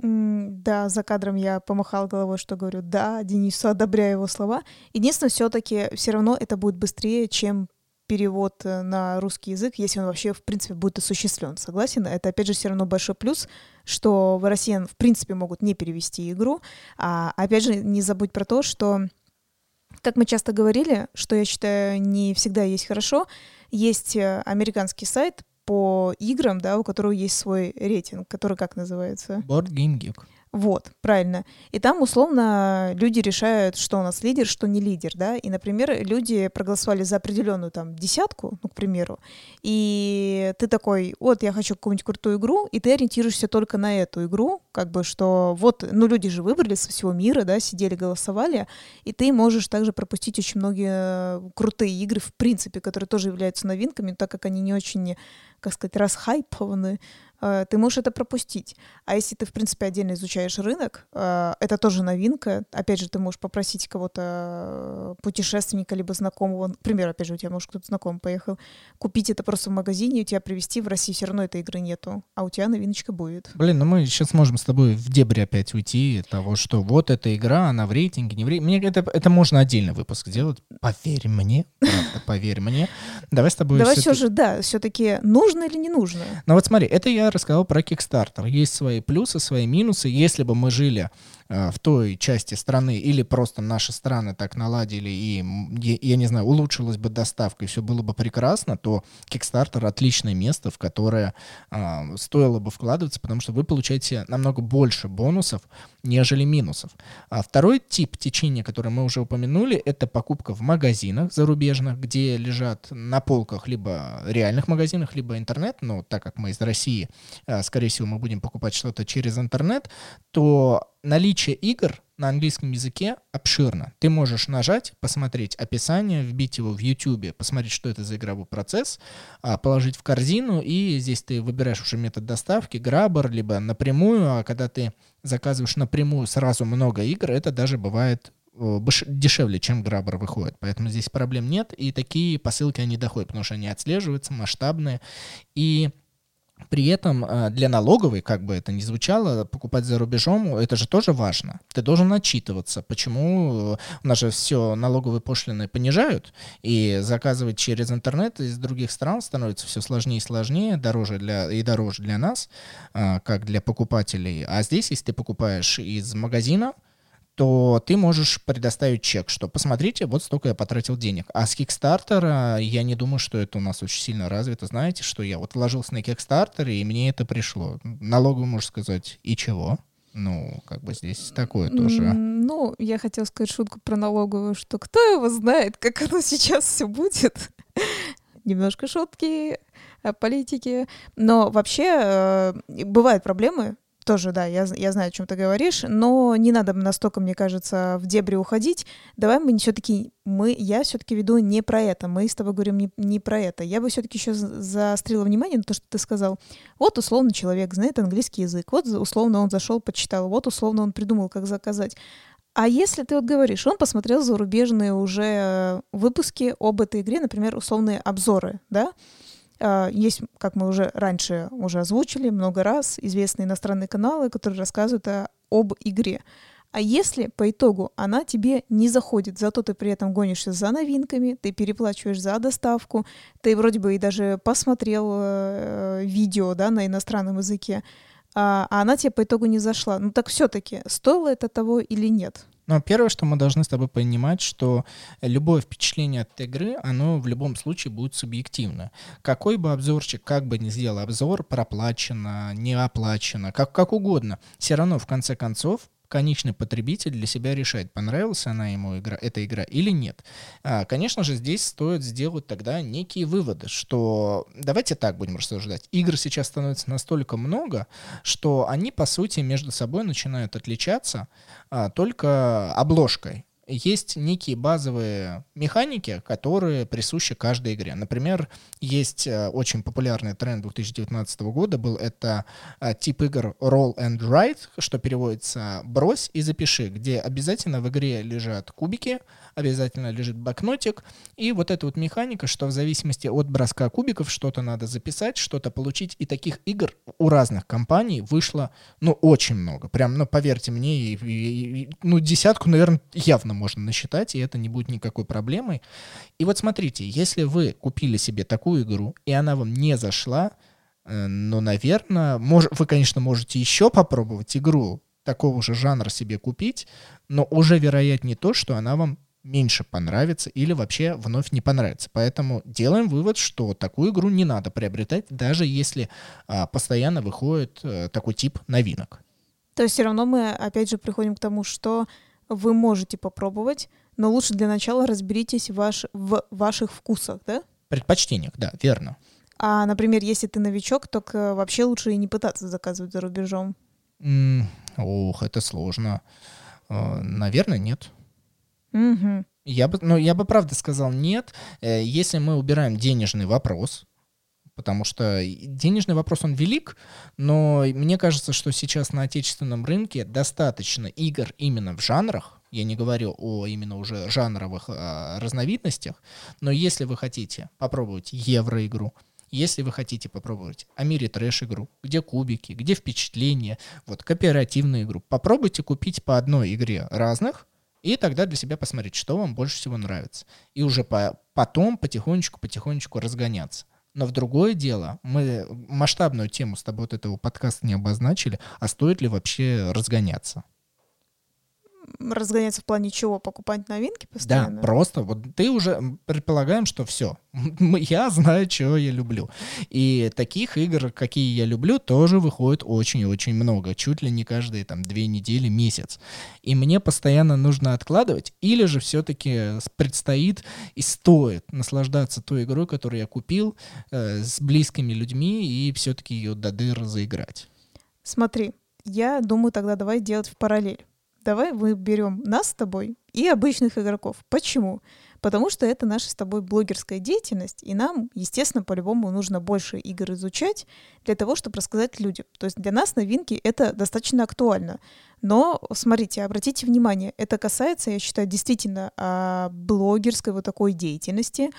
Да, за кадром я помахала головой, что говорю, да, Денису одобряю его слова. Единственное, все-таки все равно это будет быстрее, чем перевод э, на русский язык, если он вообще, в принципе, будет осуществлен. Согласен? Это, опять же, все равно большой плюс, что в россиян, в принципе, могут не перевести игру. А, опять же, не забудь про то, что как мы часто говорили, что я считаю не всегда есть хорошо, есть э, американский сайт по играм, да, у которого есть свой рейтинг, который как называется? Board Game Geek. Вот, правильно. И там условно люди решают, что у нас лидер, что не лидер, да. И, например, люди проголосовали за определенную там десятку, ну, к примеру, и ты такой, вот, я хочу какую-нибудь крутую игру, и ты ориентируешься только на эту игру, как бы, что вот, ну, люди же выбрали со всего мира, да, сидели, голосовали, и ты можешь также пропустить очень многие крутые игры, в принципе, которые тоже являются новинками, так как они не очень, как сказать, расхайпованы, Э, ты можешь это пропустить. А если ты, в принципе, отдельно изучаешь рынок, э, это тоже новинка. Опять же, ты можешь попросить кого-то, э, путешественника, либо знакомого, например, опять же, у тебя, может, кто-то знакомый поехал, купить это просто в магазине, у тебя привезти, в России все равно этой игры нету, а у тебя новиночка будет. Блин, ну мы сейчас можем с тобой в дебри опять уйти того, что вот эта игра, она в рейтинге, не в рейтинге. Мне это, это можно отдельный выпуск делать. Поверь мне, правда, поверь мне. Давай с тобой... Давай все же, да, все-таки нужно или не нужно? Ну вот смотри, это я рассказал про Kickstarter. Есть свои плюсы, свои минусы. Если бы мы жили в той части страны, или просто наши страны так наладили, и, я не знаю, улучшилась бы доставка, и все было бы прекрасно, то Kickstarter — отличное место, в которое э, стоило бы вкладываться, потому что вы получаете намного больше бонусов, нежели минусов. А второй тип течения, который мы уже упомянули, это покупка в магазинах зарубежных, где лежат на полках либо реальных магазинах, либо интернет, но так как мы из России, э, скорее всего, мы будем покупать что-то через интернет, то наличие игр на английском языке обширно. Ты можешь нажать, посмотреть описание, вбить его в YouTube, посмотреть, что это за игровой процесс, а, положить в корзину, и здесь ты выбираешь уже метод доставки, граббер, либо напрямую, а когда ты заказываешь напрямую сразу много игр, это даже бывает дешевле, чем граббер выходит. Поэтому здесь проблем нет, и такие посылки, они доходят, потому что они отслеживаются, масштабные, и при этом а, для налоговой, как бы это ни звучало, покупать за рубежом, это же тоже важно. Ты должен отчитываться, почему у нас же все налоговые пошлины понижают, и заказывать через интернет из других стран становится все сложнее и сложнее, дороже для, и дороже для нас, а, как для покупателей. А здесь, если ты покупаешь из магазина, то ты можешь предоставить чек, что посмотрите, вот столько я потратил денег. А с Kickstarter я не думаю, что это у нас очень сильно развито. Знаете, что я вот вложился на Kickstarter, и мне это пришло. Налоговый, можно сказать, и чего? Ну, как бы здесь такое тоже. Ну, я хотела сказать шутку про налоговую, что кто его знает, как оно сейчас все будет. Немножко шутки о политике. Но вообще э, бывают проблемы тоже, да, я, я знаю, о чем ты говоришь, но не надо настолько, мне кажется, в дебри уходить. Давай мы все-таки, мы, я все-таки веду не про это, мы с тобой говорим не, не про это. Я бы все-таки еще заострила внимание на то, что ты сказал. Вот условно человек знает английский язык, вот условно он зашел, почитал, вот условно он придумал, как заказать. А если ты вот говоришь, он посмотрел зарубежные уже выпуски об этой игре, например, условные обзоры, да, есть, как мы уже раньше уже озвучили много раз, известные иностранные каналы, которые рассказывают об игре. А если по итогу она тебе не заходит, зато ты при этом гонишься за новинками, ты переплачиваешь за доставку, ты вроде бы и даже посмотрел э, видео да, на иностранном языке, а, а она тебе по итогу не зашла. Ну так все-таки стоило это того или нет? Но первое, что мы должны с тобой понимать, что любое впечатление от игры, оно в любом случае будет субъективно. Какой бы обзорчик, как бы ни сделал обзор, проплачено, не оплачено, как, как угодно, все равно в конце концов конечный потребитель для себя решает, понравилась она ему игра, эта игра или нет. А, конечно же, здесь стоит сделать тогда некие выводы, что давайте так будем рассуждать. Игр сейчас становится настолько много, что они, по сути, между собой начинают отличаться а, только обложкой есть некие базовые механики, которые присущи каждой игре. Например, есть э, очень популярный тренд 2019 года был это э, тип игр Roll and Write, что переводится «брось и запиши», где обязательно в игре лежат кубики, обязательно лежит блокнотик, и вот эта вот механика, что в зависимости от броска кубиков что-то надо записать, что-то получить, и таких игр у разных компаний вышло, ну, очень много. Прям, ну, поверьте мне, и, и, и, ну, десятку, наверное, явно можно насчитать, и это не будет никакой проблемой. И вот смотрите, если вы купили себе такую игру, и она вам не зашла, э, ну, наверное, мож, вы, конечно, можете еще попробовать игру такого же жанра себе купить, но уже вероятнее то, что она вам меньше понравится или вообще вновь не понравится. Поэтому делаем вывод, что такую игру не надо приобретать, даже если а, постоянно выходит а, такой тип новинок. То есть все равно мы опять же приходим к тому, что вы можете попробовать, но лучше для начала разберитесь ваш, в ваших вкусах, да? Предпочтениях, да, верно. А, например, если ты новичок, то вообще лучше и не пытаться заказывать за рубежом. Mm, ох, это сложно. Uh, наверное, нет. Угу. Я бы, ну, я бы правда сказал нет, э, если мы убираем денежный вопрос, потому что денежный вопрос, он велик, но мне кажется, что сейчас на отечественном рынке достаточно игр именно в жанрах, я не говорю о именно уже жанровых а, разновидностях, но если вы хотите попробовать евроигру, если вы хотите попробовать Амири трэш игру, где кубики, где впечатления, вот кооперативную игру, попробуйте купить по одной игре разных, и тогда для себя посмотреть, что вам больше всего нравится. И уже по, потом потихонечку-потихонечку разгоняться. Но в другое дело, мы масштабную тему с тобой вот этого подкаста не обозначили, а стоит ли вообще разгоняться? Разгоняться в плане чего? Покупать новинки постоянно? Да, просто вот ты уже предполагаем, что все, я знаю, чего я люблю. И таких игр, какие я люблю, тоже выходит очень-очень много, чуть ли не каждые там две недели, месяц. И мне постоянно нужно откладывать, или же все-таки предстоит и стоит наслаждаться той игрой, которую я купил э, с близкими людьми и все-таки ее до дыр заиграть. Смотри, я думаю, тогда давай делать в параллель давай мы берем нас с тобой и обычных игроков. Почему? Потому что это наша с тобой блогерская деятельность, и нам, естественно, по-любому нужно больше игр изучать для того, чтобы рассказать людям. То есть для нас новинки это достаточно актуально. Но, смотрите, обратите внимание, это касается, я считаю, действительно а, блогерской вот такой деятельности,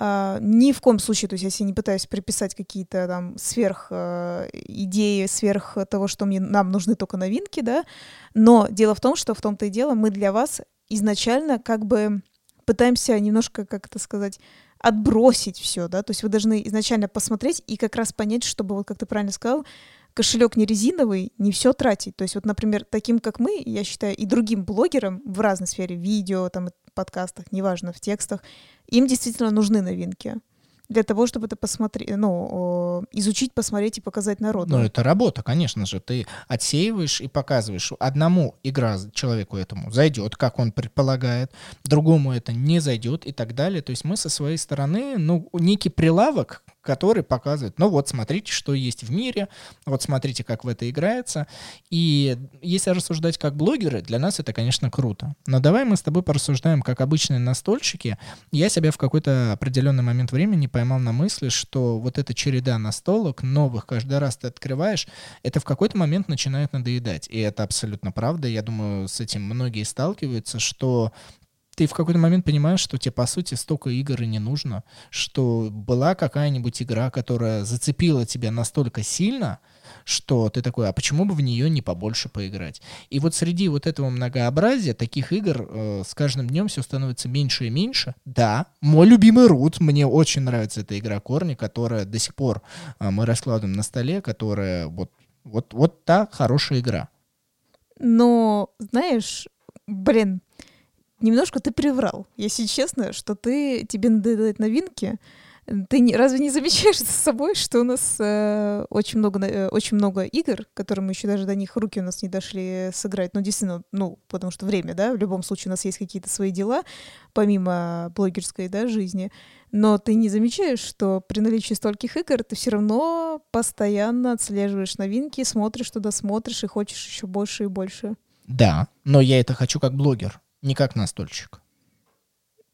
Uh, ни в коем случае, то есть если не пытаюсь приписать какие-то там сверх uh, идеи, сверх того, что мне, нам нужны только новинки, да, но дело в том, что в том-то и дело мы для вас изначально как бы пытаемся немножко, как это сказать, отбросить все, да, то есть вы должны изначально посмотреть и как раз понять, чтобы, вот как ты правильно сказал, кошелек не резиновый, не все тратить. То есть вот, например, таким, как мы, я считаю, и другим блогерам в разной сфере, видео, там, подкастах, неважно, в текстах, им действительно нужны новинки для того, чтобы это посмотреть, ну, изучить, посмотреть и показать народу. Ну, это работа, конечно же. Ты отсеиваешь и показываешь. Одному игра человеку этому зайдет, как он предполагает, другому это не зайдет и так далее. То есть мы со своей стороны, ну, некий прилавок, который показывает, ну вот, смотрите, что есть в мире, вот смотрите, как в это играется. И если рассуждать как блогеры, для нас это, конечно, круто. Но давай мы с тобой порассуждаем как обычные настольщики. Я себя в какой-то определенный момент времени поймал на мысли, что вот эта череда настолок, новых, каждый раз ты открываешь, это в какой-то момент начинает надоедать. И это абсолютно правда. Я думаю, с этим многие сталкиваются, что ты в какой-то момент понимаешь, что тебе, по сути, столько игр и не нужно, что была какая-нибудь игра, которая зацепила тебя настолько сильно, что ты такой, а почему бы в нее не побольше поиграть? И вот среди вот этого многообразия таких игр э, с каждым днем все становится меньше и меньше. Да, мой любимый Рут, мне очень нравится эта игра Корни, которая до сих пор э, мы раскладываем на столе, которая вот, вот, вот та хорошая игра. Но, знаешь, блин, немножко ты приврал, если честно, что ты тебе надоедают новинки. Ты не, разве не замечаешь за собой, что у нас э, очень много э, очень много игр, которые мы еще даже до них руки у нас не дошли сыграть. Ну действительно, ну потому что время, да, в любом случае у нас есть какие-то свои дела помимо блогерской, да, жизни. Но ты не замечаешь, что при наличии стольких игр ты все равно постоянно отслеживаешь новинки, смотришь туда, смотришь и хочешь еще больше и больше. Да, но я это хочу как блогер. Не как настольщик.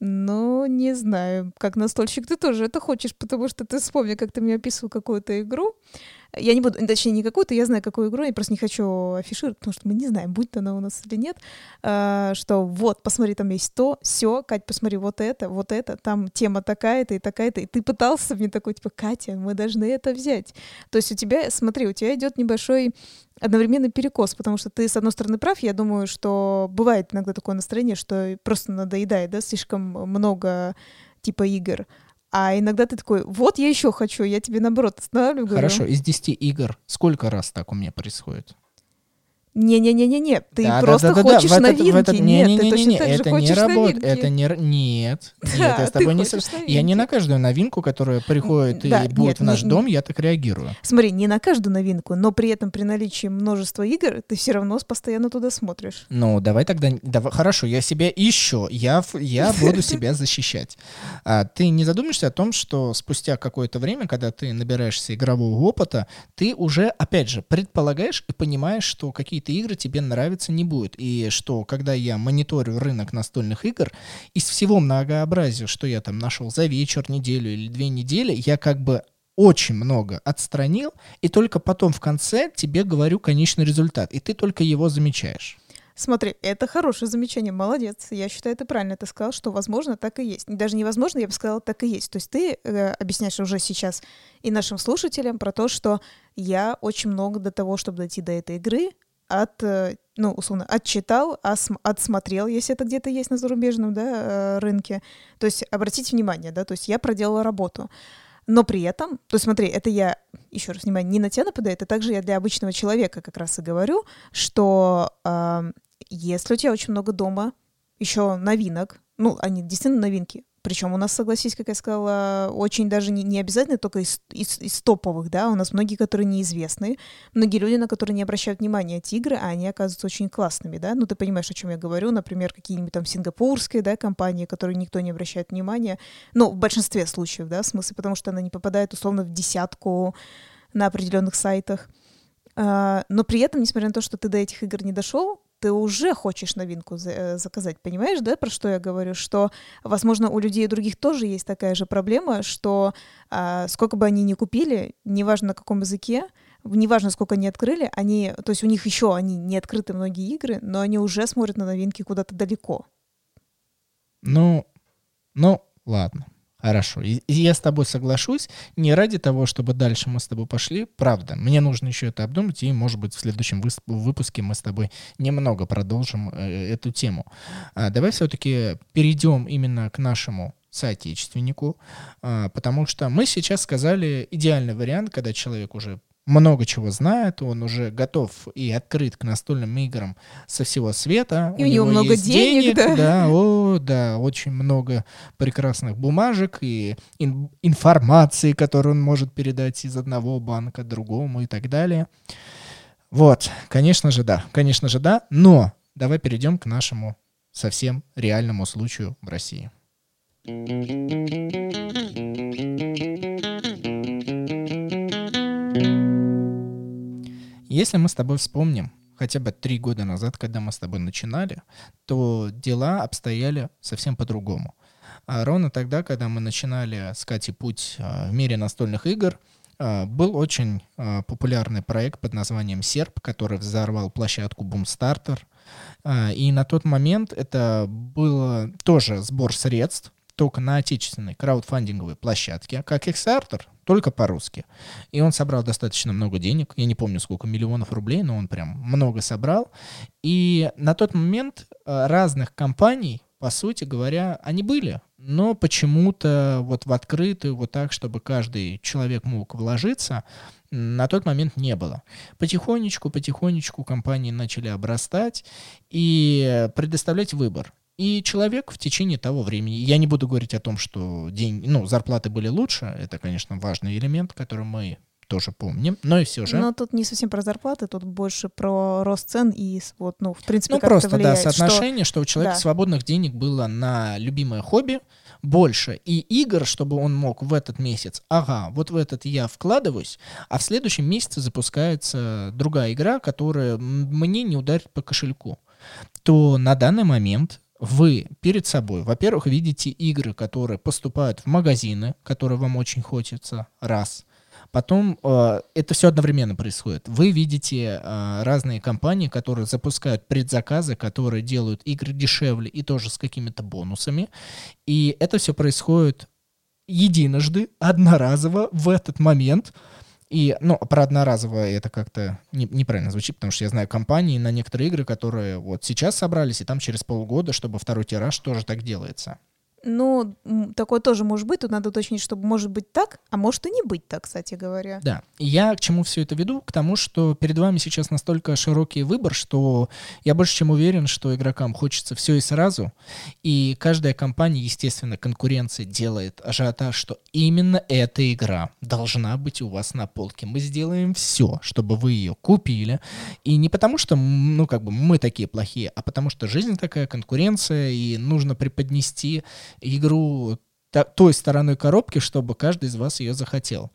Ну, не знаю. Как настольщик ты тоже это хочешь, потому что ты вспомни, как ты мне описывал какую-то игру. Я не буду, точнее, не какую-то, я знаю, какую игру, я просто не хочу афишировать, потому что мы не знаем, будет она у нас или нет, а, что вот, посмотри, там есть то, все, Кать, посмотри, вот это, вот это, там тема такая-то и такая-то, и ты пытался мне такой, типа, Катя, мы должны это взять. То есть у тебя, смотри, у тебя идет небольшой одновременно перекос, потому что ты, с одной стороны, прав, я думаю, что бывает иногда такое настроение, что просто надоедает, да, слишком много типа игр, а иногда ты такой, вот я еще хочу, я тебе наоборот останавливаю. Хорошо, из 10 игр сколько раз так у меня происходит? Не-не-не-не-не, ты Да, да, просто да, да, да, хочешь в этот- новинки. в этот- Нет, ты не-не-не-не, точно так же это не хочешь работает. новинки. Это не... Нет, нет, Да, я с ты тобой не сог- Я не новинки. на каждую новинку, которая приходит и Да, будет нет, в наш не- дом, я так реагирую. Смотри, не на каждую новинку, но при этом при наличии множества игр ты все равно постоянно туда смотришь. Ну, давай тогда... давай- хорошо, я себя ищу, я, я буду себя защищать. А, ты не задумаешься о том, что спустя какое-то время, когда ты набираешься игрового опыта, ты уже, опять же, предполагаешь и понимаешь, что какие-то игры тебе нравиться не будет. И что, когда я мониторю рынок настольных игр, из всего многообразия, что я там нашел за вечер, неделю или две недели, я как бы очень много отстранил, и только потом в конце тебе говорю конечный результат, и ты только его замечаешь. Смотри, это хорошее замечание, молодец. Я считаю, ты правильно ты сказал, что возможно так и есть. Даже невозможно, я бы сказала, так и есть. То есть ты э, объясняешь уже сейчас и нашим слушателям про то, что я очень много до того, чтобы дойти до этой игры, от, э, ну, условно, отчитал, отсмотрел, если это где-то есть на зарубежном да, э, рынке. То есть обратите внимание, да, то есть я проделала работу. Но при этом, то есть смотри, это я, еще раз внимание, не на тебя нападает, это также я для обычного человека как раз и говорю, что ам, если у тебя очень много дома еще новинок, ну, они действительно новинки, причем у нас, согласись, как я сказала, очень даже не, не обязательно только из, из, из топовых, да, у нас многие, которые неизвестны, многие люди, на которые не обращают внимания эти игры, а они оказываются очень классными, да, ну, ты понимаешь, о чем я говорю, например, какие-нибудь там сингапурские, да, компании, которые никто не обращает внимания, ну, в большинстве случаев, да, в смысле, потому что она не попадает, условно, в десятку на определенных сайтах, А, но при этом, несмотря на то, что ты до этих игр не дошел, ты уже хочешь новинку э, заказать, понимаешь, да, про что я говорю? Что, возможно, у людей других тоже есть такая же проблема, что а, сколько бы они ни купили, неважно на каком языке, неважно, сколько они открыли, они, то есть у них еще они не открыты многие игры, но они уже смотрят на новинки куда-то далеко. Ну, ну, ладно. Хорошо. Я с тобой соглашусь. Не ради того, чтобы дальше мы с тобой пошли. Правда. Мне нужно еще это обдумать. И, может быть, в следующем выпуске мы с тобой немного продолжим э, эту тему. А, давай все-таки перейдем именно к нашему соотечественнику. а, потому что мы сейчас сказали идеальный вариант, когда человек уже много чего знает, он уже готов и открыт к настольным играм со всего света. И у него много есть денег, да. да, о, да, очень много прекрасных бумажек и ин- информации, которую он может передать из одного банка другому и так далее. Вот, конечно же, да, конечно же, да, но давай перейдем к нашему совсем реальному случаю в России. Если мы с тобой вспомним хотя бы три года назад, когда мы с тобой начинали, то дела обстояли совсем по-другому. А ровно тогда, когда мы начинали с Катей путь а, в мире настольных игр, а, был очень а, популярный проект под названием «Серп», который взорвал площадку. А, И на тот момент это был тоже сбор средств, только на отечественной краудфандинговой площадке, как Kickstarter, только по-русски. И он собрал достаточно много денег, я не помню сколько миллионов рублей, но он прям много собрал. И на тот момент э, разных компаний, по сути говоря, они были, но почему-то вот в открытую, вот так, чтобы каждый человек мог вложиться, на тот момент не было. Потихонечку, потихонечку компании начали обрастать и предоставлять выбор. И человек в течение того времени, я не буду говорить о том, что день, ну, зарплаты были лучше, это, конечно, важный элемент, который мы тоже помним, но и все же. Но тут не совсем про зарплаты, тут больше про рост цен и вот, ну, в принципе, Ну, как просто, это да, влияет, что- соотношение, что, у человека Да. свободных денег было на любимое хобби больше, и игр, чтобы он мог в этот месяц, ага, вот в этот я вкладываюсь, а в следующем месяце запускается другая игра, которая мне не ударит по кошельку, то на данный момент вы перед собой, во-первых, видите игры, которые поступают в магазины, которые вам очень хочется, раз. Потом э, это все одновременно происходит. Вы видите э, разные компании, которые запускают предзаказы, которые делают игры дешевле и тоже с какими-то бонусами. И это все происходит единожды, одноразово в этот момент. И, ну, про одноразовое это как-то не- неправильно звучит, потому что я знаю компании на некоторые игры, которые вот сейчас собрались, и там через полгода, чтобы второй тираж тоже так делается. Ну, такое тоже может быть. Тут надо уточнить, чтобы может быть так, а может и не быть так, кстати говоря. Да. Я к чему все это веду? К тому, что перед вами сейчас настолько широкий выбор, что я больше чем уверен, что игрокам хочется все и сразу. И каждая компания, естественно, конкуренция делает ажиотаж, что именно эта игра должна быть у вас на полке. Мы сделаем все, чтобы вы ее купили. И не потому, что, ну, как бы мы такие плохие, а потому что жизнь такая, конкуренция, и нужно преподнести игру той стороной коробки, чтобы каждый из вас ее захотел.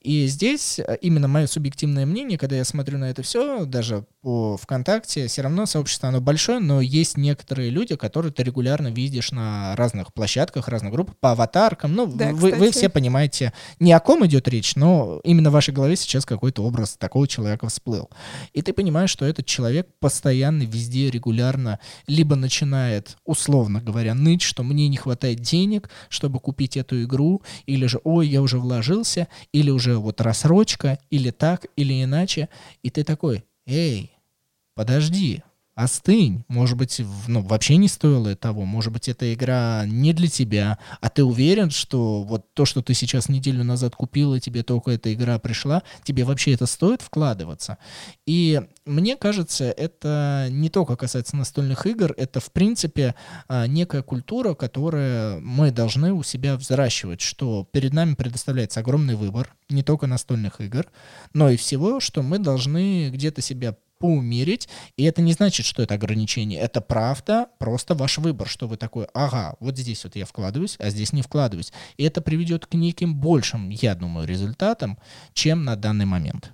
И здесь э, именно мое субъективное мнение, когда я смотрю на это все, даже по ВКонтакте, все равно сообщество оно большое, но есть некоторые люди, которые ты регулярно видишь на разных площадках, разных группах, по аватаркам. Ну, Да, вы, вы все понимаете, не о ком идет речь, но именно в вашей голове сейчас какой-то образ такого человека всплыл. И ты понимаешь, что этот человек постоянно, везде, регулярно либо начинает, условно говоря, ныть, что мне не хватает денег, чтобы купить эту игру, или же, ой, я уже вложился, или уже вот рассрочка, или так, или иначе. И ты такой, эй, подожди, остынь. Может быть, ну, вообще не стоило того. Может быть, эта игра не для тебя. А ты уверен, что вот то, что ты сейчас неделю назад купил, и тебе только эта игра пришла, тебе вообще это стоит вкладываться? И мне кажется, это не только касается настольных игр, это, в принципе, а, некая культура, которую мы должны у себя взращивать, что перед нами предоставляется огромный выбор, не только настольных игр, но и всего, что мы должны где-то себя поумерить, и это не значит, что это ограничение, это правда, просто ваш выбор, что вы такой, ага, вот здесь вот я вкладываюсь, а здесь не вкладываюсь. И это приведет к неким большим, я думаю, результатам, чем на данный момент.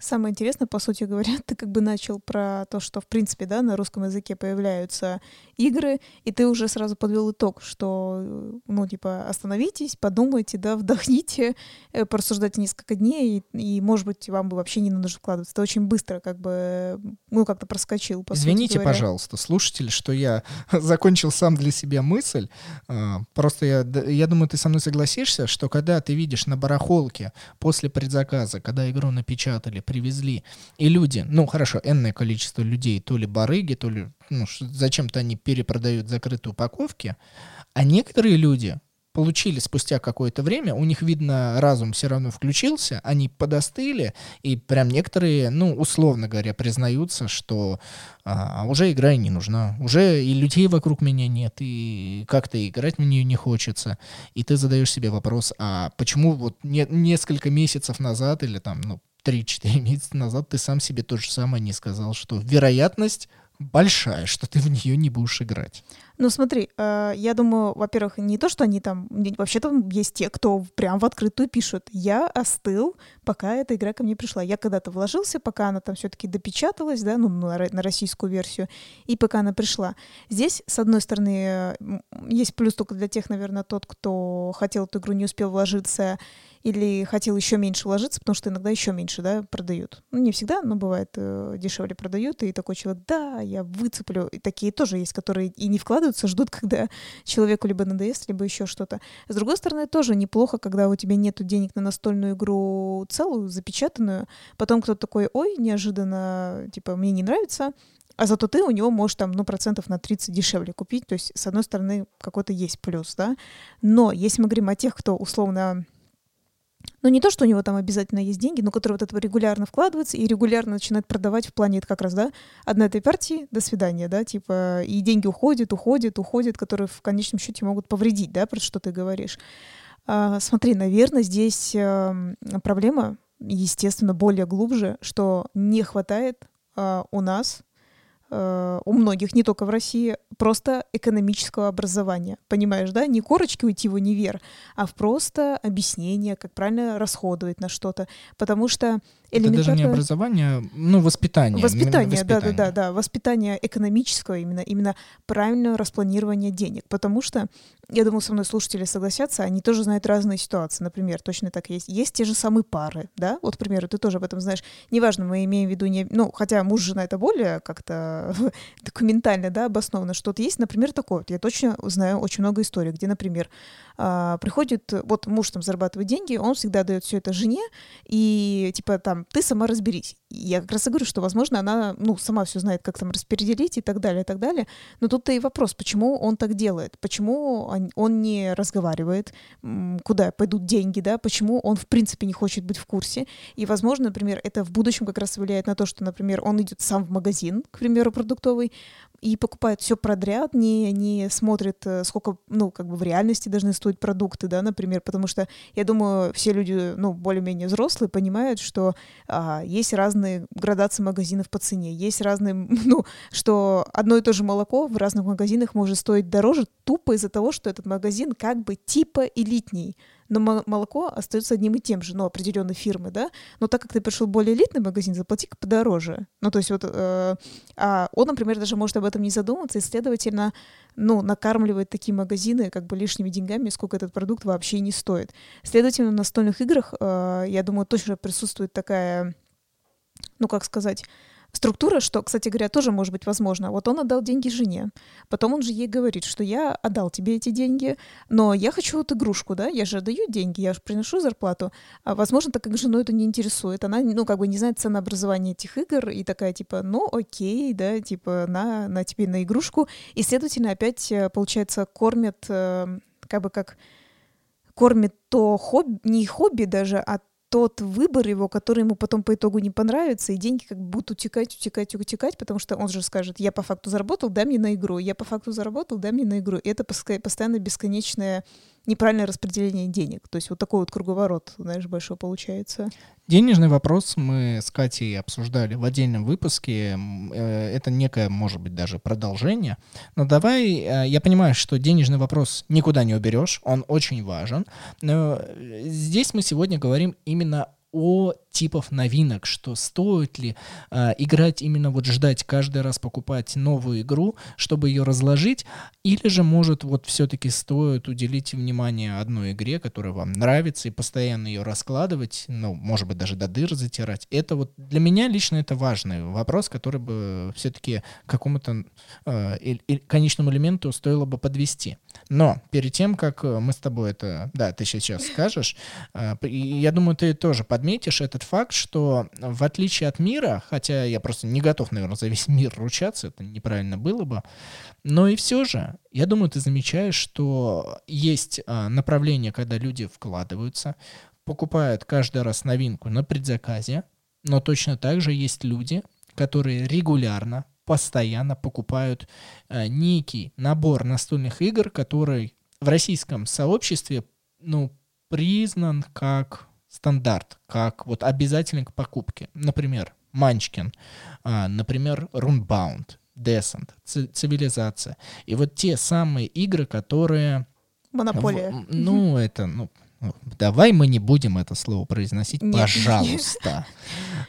Самое интересное, по сути говоря, ты как бы начал про то, что, в принципе, да, на русском языке появляются игры, и ты уже сразу подвел итог, что, э, ну, типа, остановитесь, подумайте, да, вдохните, э, порассуждайте несколько дней, и, и, может быть, вам бы вообще не нужно вкладываться. Ты очень быстро, как бы, э, ну, как-то проскочил, по Извините, пожалуйста, слушатели, что я закончил сам для себя мысль. А, Просто я, я думаю, ты со мной согласишься, что когда ты видишь на барахолке после предзаказа, когда игру напечатали, привезли, и люди, ну хорошо, энное количество людей, то ли барыги, то ли ну, зачем-то они перепродают закрытые упаковки, а некоторые люди получили спустя какое-то время, у них, видно, разум все равно включился, они подостыли, и прям некоторые, ну, условно говоря, признаются, что а, уже игра не нужна, уже и людей вокруг меня нет, и как-то играть в нее не хочется, и ты задаешь себе вопрос, а почему вот не- несколько месяцев назад или там, ну, 3-4 месяца назад ты сам себе то же самое не сказал, что вероятность большая, что ты в нее не будешь играть. Ну смотри, э, я думаю, во-первых, не то, что они там, вообще там есть те, кто прям в открытую пишут. Я остыл, пока эта игра ко мне пришла. Я когда-то вложился, пока она там все-таки допечаталась, да, ну на, на российскую версию, и пока она пришла. Здесь, с одной стороны, э, есть плюс только для тех, наверное, тот, кто хотел эту игру, не успел вложиться или хотел еще меньше вложиться, потому что иногда еще меньше, да, продают. Ну, не всегда, но бывает э, дешевле продают, и такой человек, да, я выцеплю. И такие тоже есть, которые и не вкладываются, ждут, когда человеку либо надоест, либо еще что-то. С другой стороны, тоже неплохо, когда у тебя нету денег на настольную игру целую, запечатанную, потом кто-то такой, ой, неожиданно, типа, мне не нравится, а зато ты у него можешь там, ну, процентов на 30 дешевле купить. То есть, с одной стороны, какой-то есть плюс, да. Но если мы говорим о тех, кто условно ну, не то, что у него там обязательно есть деньги, но который вот этого регулярно вкладывается и регулярно начинает продавать в плане, это как раз, да, одна этой партии, до свидания, да, типа, и деньги уходят, уходят, уходят, которые в конечном счете могут повредить, да, про что ты говоришь. А, смотри, наверное, здесь эм, проблема, естественно, более глубже, что не хватает а, у нас э, у многих, не только в России, просто экономического образования. Понимаешь, да? Не корочки уйти в универ, а в просто объяснение, как правильно расходовать на что-то. Потому что Это даже не образование, ну, воспитание. Воспитание, да, да, да, воспитание. да, воспитание экономического именно, именно правильное распланирование денег, потому что, я думаю, со мной слушатели согласятся, они тоже знают разные ситуации, например, точно так есть. Есть те же самые пары, да, вот, к примеру, ты тоже об этом знаешь, неважно, мы имеем в виду, не, ну, хотя муж, жена, это более как-то документально, да, обосновано, что-то есть, например, такое, вот я точно знаю очень много историй, где, например, а, приходит, вот муж там зарабатывает деньги, он всегда дает все это жене, и типа там там, ты сама разберись. Я как раз и говорю, что, возможно, она, ну, сама все знает, как там распределить и так далее, и так далее. Но тут-то и вопрос, почему он так делает? Почему он, не разговаривает? Куда пойдут деньги, да? Почему он, в принципе, не хочет быть в курсе? И, возможно, например, это в будущем как раз влияет на то, что, например, он идет сам в магазин, к примеру, продуктовый, и покупает все подряд, не, не смотрит, э, сколько, ну, как бы в реальности должны стоить продукты, да, например, потому что, я думаю, все люди, ну, более-менее взрослые понимают, что а, есть разные градации магазинов по цене, есть разные, ну, что одно и то же молоко в разных магазинах может стоить дороже тупо из-за того, что этот магазин как бы типа элитней, но молоко остается одним и тем же, ну, определенной фирмы, да, но так как ты пришел в более элитный магазин, заплати-ка подороже. Ну, то есть вот, э, а он, например, даже может об этом не задуматься, и, следовательно, ну, накармливает такие магазины как бы лишними деньгами, сколько этот продукт вообще не стоит. Следовательно, в настольных играх, э, я думаю, точно присутствует такая, ну, как сказать, структура, что, кстати говоря, тоже может быть возможно. Вот он отдал деньги жене, потом он же ей говорит, что я отдал тебе эти деньги, но я хочу вот игрушку, да, я же даю деньги, я же приношу зарплату. А, возможно, так как жену это не интересует, она, ну, как бы не знает ценообразования этих игр и такая, типа, ну, окей, да, типа, на, на тебе на игрушку. И, следовательно, опять, э, получается, кормят, э, как бы как кормит то хобби, не хобби даже, а тот выбор его, который ему потом по итогу не понравится, и деньги как бы будут утекать, утекать, утекать, потому что он же скажет, я по факту заработал, дай мне на игру, я по факту заработал, дай мне на игру. И это постоянно бесконечное неправильное распределение денег. То есть вот такой вот круговорот, знаешь, большой получается. Денежный вопрос мы с Катей обсуждали в отдельном выпуске. Э, это некое, может быть, даже продолжение. Но давай, э, я понимаю, что денежный вопрос никуда не уберешь, он очень важен. Но здесь мы сегодня говорим именно о типов новинок, что стоит ли э, играть именно вот ждать каждый раз покупать новую игру, чтобы ее разложить, или же может вот все-таки стоит уделить внимание одной игре, которая вам нравится и постоянно ее раскладывать, ну может быть даже до дыр затирать. Это вот для меня лично это важный вопрос, который бы все-таки какому-то э, конечному элементу стоило бы подвести. Но перед тем, как мы с тобой это, да, ты сейчас скажешь, э, я думаю, ты тоже подметишь этот факт, что в отличие от мира, хотя я просто не готов, наверное, за весь мир ручаться, это неправильно было бы, но и все же, я думаю, ты замечаешь, что есть а, направление, когда люди вкладываются, покупают каждый раз новинку на предзаказе, но точно так же есть люди, которые регулярно, постоянно покупают а, некий набор настольных игр, который в российском сообществе ну, признан как стандарт, как вот обязательный к покупке. Например, Манчкин, например, Runbound, Descent, Цивилизация. И вот те самые игры, которые... Монополия. Ну, это, ну, Давай мы не будем это слово произносить, Нет. пожалуйста.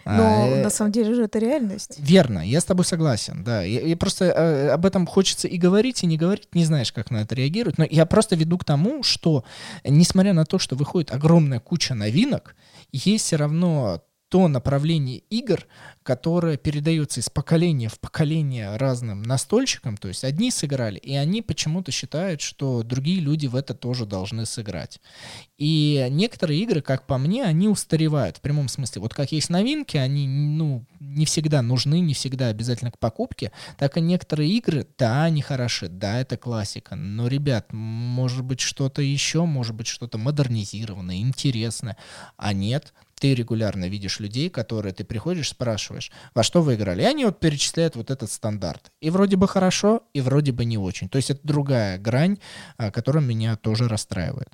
Но а, на самом деле же это реальность. Верно, я с тобой согласен, да. Я, я просто э, об этом хочется и говорить, и не говорить, не знаешь, как на это реагировать. Но я просто веду к тому, что, несмотря на то, что выходит огромная куча новинок, есть все равно то направление игр, которое передается из поколения в поколение разным настольщикам, то есть одни сыграли, и они почему-то считают, что другие люди в это тоже должны сыграть. И некоторые игры, как по мне, они устаревают в прямом смысле. Вот как есть новинки, они ну, не всегда нужны, не всегда обязательно к покупке, так и некоторые игры, да, они хороши, да, это классика, но, ребят, может быть что-то еще, может быть что-то модернизированное, интересное, а нет, ты регулярно видишь людей, которые ты приходишь, спрашиваешь, во что вы играли, и они вот перечисляют вот этот стандарт. И вроде бы хорошо, и вроде бы не очень. То есть это другая грань, а, которая меня тоже расстраивает.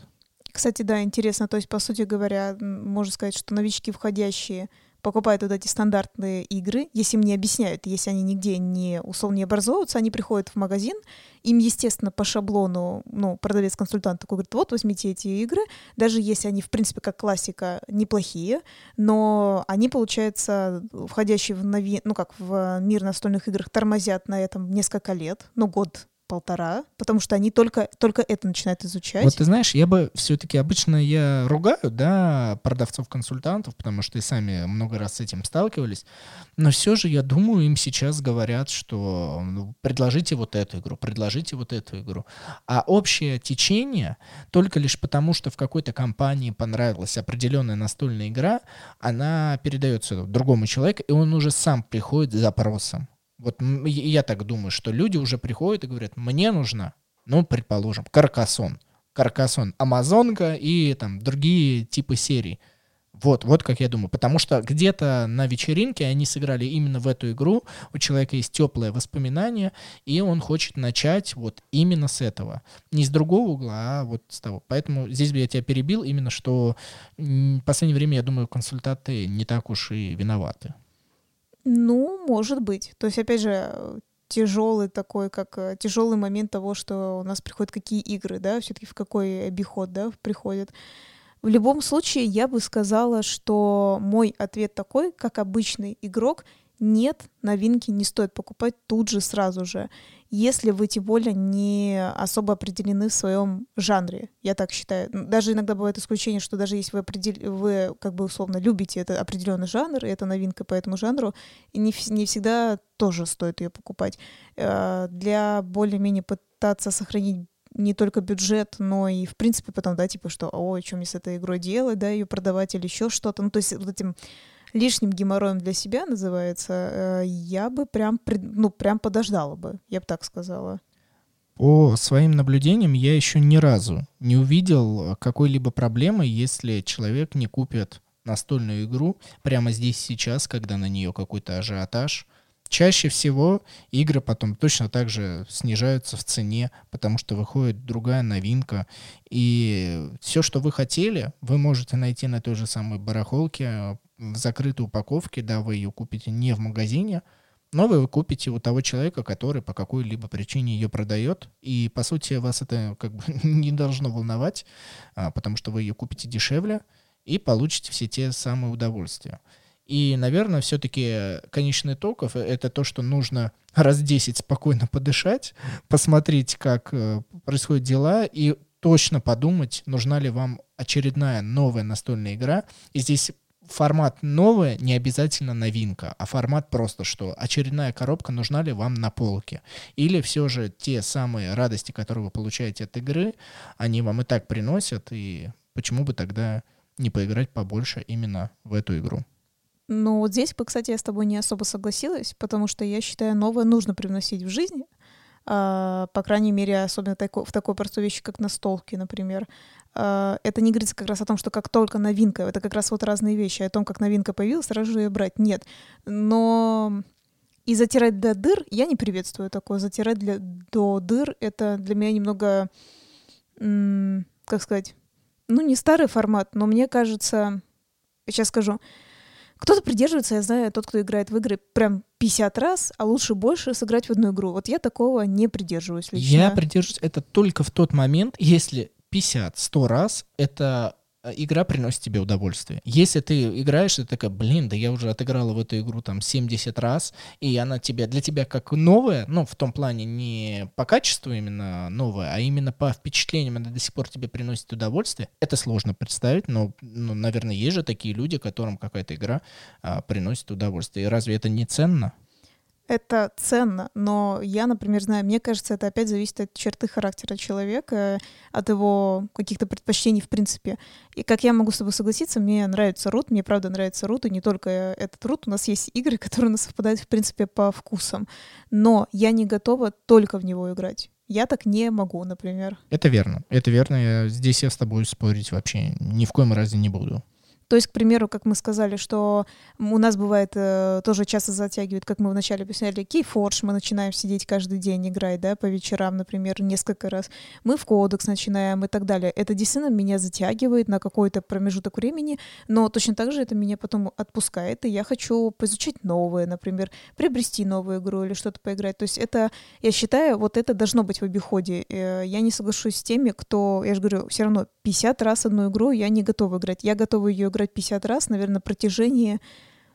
Кстати, да, интересно. То есть, по сути говоря, можно сказать, что новички, входящие покупают вот эти стандартные игры, если им не объясняют, если они нигде не, условно, не образовываются, они приходят в магазин, им, естественно, по шаблону, ну, продавец-консультант такой говорит, вот, возьмите эти игры, даже если они, в принципе, как классика, неплохие, но они, получается, входящие в нови... ну, как в мир настольных игр, тормозят на этом несколько лет, ну, год полтора, потому что они только, только это начинают изучать. Вот ты знаешь, я бы все-таки обычно я ругаю, да, продавцов-консультантов, потому что и сами много раз с этим сталкивались, но все же я думаю, им сейчас говорят, что ну, предложите вот эту игру, предложите вот эту игру. А общее течение, только лишь потому, что в какой-то компании понравилась определенная настольная игра, она передается другому человеку, и он уже сам приходит с запросом. Вот я так думаю, что люди уже приходят и говорят, мне нужно, ну, предположим, Каркасон. Каркасон, Амазонка и там другие типы серий. Вот, вот как я думаю. Потому что где-то на вечеринке они сыграли именно в эту игру, у человека есть теплое воспоминание, и он хочет начать вот именно с этого. Не с другого угла, а вот с того. Поэтому здесь бы я тебя перебил именно, что в последнее время, я думаю, консультанты не так уж и виноваты. Ну, может быть. То есть, опять же, тяжелый такой, как э, тяжелый момент того, что у нас приходят какие игры, да, все-таки в какой обиход, да, приходят. В любом случае, я бы сказала, что мой ответ такой, как обычный игрок, нет, новинки не стоит покупать тут же, сразу же, если вы тем более не особо определены в своем жанре. Я так считаю. Даже иногда бывает исключение, что даже если вы, определ... вы как бы условно любите это определенный жанр, и это новинка по этому жанру, не, не всегда тоже стоит ее покупать. Э, для более-менее пытаться сохранить не только бюджет, но и, в принципе, потом, да, типа, что, ой, что мне с этой игрой делать, да, ее продавать или еще что-то. Ну, то есть вот этим лишним геморроем для себя называется, э, я бы прям, ну, прям подождала бы, я бы так сказала. По своим наблюдениям я еще ни разу не увидел какой-либо проблемы, если человек не купит настольную игру прямо здесь сейчас, когда на нее какой-то ажиотаж. Чаще всего игры потом точно так же снижаются в цене, потому что выходит другая новинка. И все, что вы хотели, вы можете найти на той же самой барахолке в закрытой упаковке, да, вы ее купите не в магазине, но вы купите у того человека, который по какой-либо причине ее продает, и, по сути, вас это как бы не должно волновать, а, потому что вы ее купите дешевле и получите все те самые удовольствия. И, наверное, все-таки конечный итог — это то, что нужно раз 10 спокойно подышать, посмотреть, как э, происходят дела, и точно подумать, нужна ли вам очередная новая настольная игра. И здесь формат новая не обязательно новинка, а формат просто что очередная коробка нужна ли вам на полке. Или все же те самые радости, которые вы получаете от игры, они вам и так приносят, и почему бы тогда не поиграть побольше именно в эту игру. Ну вот здесь бы, кстати, я с тобой не особо согласилась, потому что я считаю, новое нужно привносить в жизнь, Uh, по крайней мере, особенно в такой простой вещи, как настолки, например. Uh, это не говорится как раз о том, что как только новинка, это как раз вот разные вещи, о том, как новинка появилась, сразу же ее брать. Нет. Но и затирать до дыр я не приветствую такое. Затирать для, до дыр — это для меня немного, как сказать, ну, не старый формат, но мне кажется, сейчас скажу, кто-то придерживается, я знаю, тот, кто играет в игры прям 50 раз, а лучше больше сыграть в одну игру. Вот я такого не придерживаюсь лично. Я придерживаюсь это только в тот момент, если 50-100 раз это Э, игра приносит тебе удовольствие. Если ты играешь, ты такая, блин, да я уже отыграла в эту игру там 70 раз, и она тебе, для тебя как новая, ну, в том плане не по качеству именно новая, а именно по впечатлениям она до сих пор тебе приносит удовольствие, это сложно представить, но, ну, наверное, есть же такие люди, которым какая-то игра а, приносит удовольствие. И разве это не ценно? Это ценно, но я, например, знаю, мне кажется, это опять зависит от черты характера человека, от его каких-то предпочтений в принципе. И как я могу с тобой согласиться, мне нравится рут, мне правда нравится рут, и не только этот рут, у нас есть игры, которые у нас совпадают в принципе по вкусам, но я не готова только в него играть. Я так не могу, например. Это верно, это верно. Я, здесь я с тобой спорить вообще ни в коем разе не буду. То есть, к примеру, как мы сказали, что у нас бывает э, тоже часто затягивает, как мы вначале объясняли, кейфорж, мы начинаем сидеть каждый день играть, да, по вечерам, например, несколько раз. Мы в кодекс начинаем и так далее. Это действительно меня затягивает на какой-то промежуток времени, но точно так же это меня потом отпускает, и я хочу поизучать новое, например, приобрести новую игру или что-то поиграть. То есть это, я считаю, вот это должно быть в обиходе. Э, я не соглашусь с теми, кто, я же говорю, все равно 50 раз одну игру я не готова играть. Я готова ее играть 50 раз, наверное, на протяжении,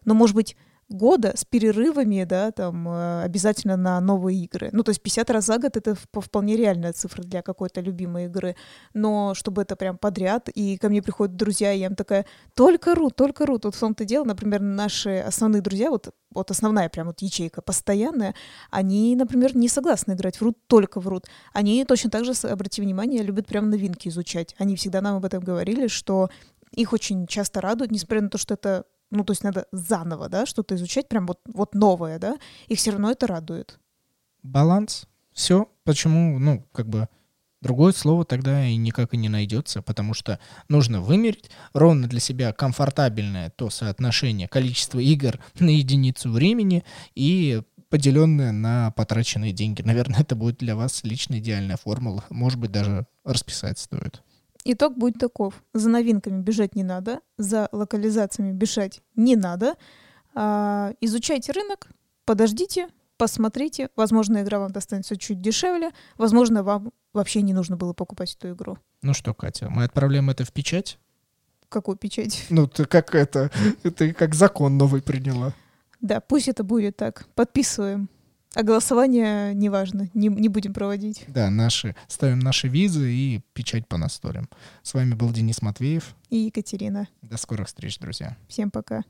ну, может быть, года с перерывами, да, там э, обязательно на новые игры. Ну, то есть 50 раз за год это вполне реальная цифра для какой-то любимой игры. Но чтобы это прям подряд, и ко мне приходят друзья, и я им такая, только рут, только рут. Вот в том-то дело, например, наши основные друзья, вот, вот основная прям вот ячейка постоянная, они, например, не согласны играть в рут, только в рут. Они точно так же, обрати внимание, любят прям новинки изучать. Они всегда нам об этом говорили, что их очень часто радует, несмотря на то, что это ну, то есть надо заново, да, что-то изучать, прям вот, вот новое, да, и все равно это радует. Баланс. Все. Почему, ну, как бы, другое слово тогда и никак и не найдется, потому что нужно вымерить ровно для себя комфортабельное то соотношение количества игр на единицу времени и поделенное на потраченные деньги. Наверное, это будет для вас лично идеальная формула. Может быть, даже расписать стоит. Итог будет таков. За новинками бежать не надо, за локализациями бежать не надо. А, изучайте рынок, подождите, посмотрите. Возможно, игра вам достанется чуть дешевле. Возможно, вам вообще не нужно было покупать эту игру. Ну что, Катя, мы отправляем это в печать? Какую печать? Ну, ты как это, ты как закон новый приняла. Да, пусть это будет так. Подписываем. А голосование неважно, не, не будем проводить. Да, наши, ставим наши визы и печать по насторям. С вами был Денис Матвеев. И Екатерина. До скорых встреч, друзья. Всем пока.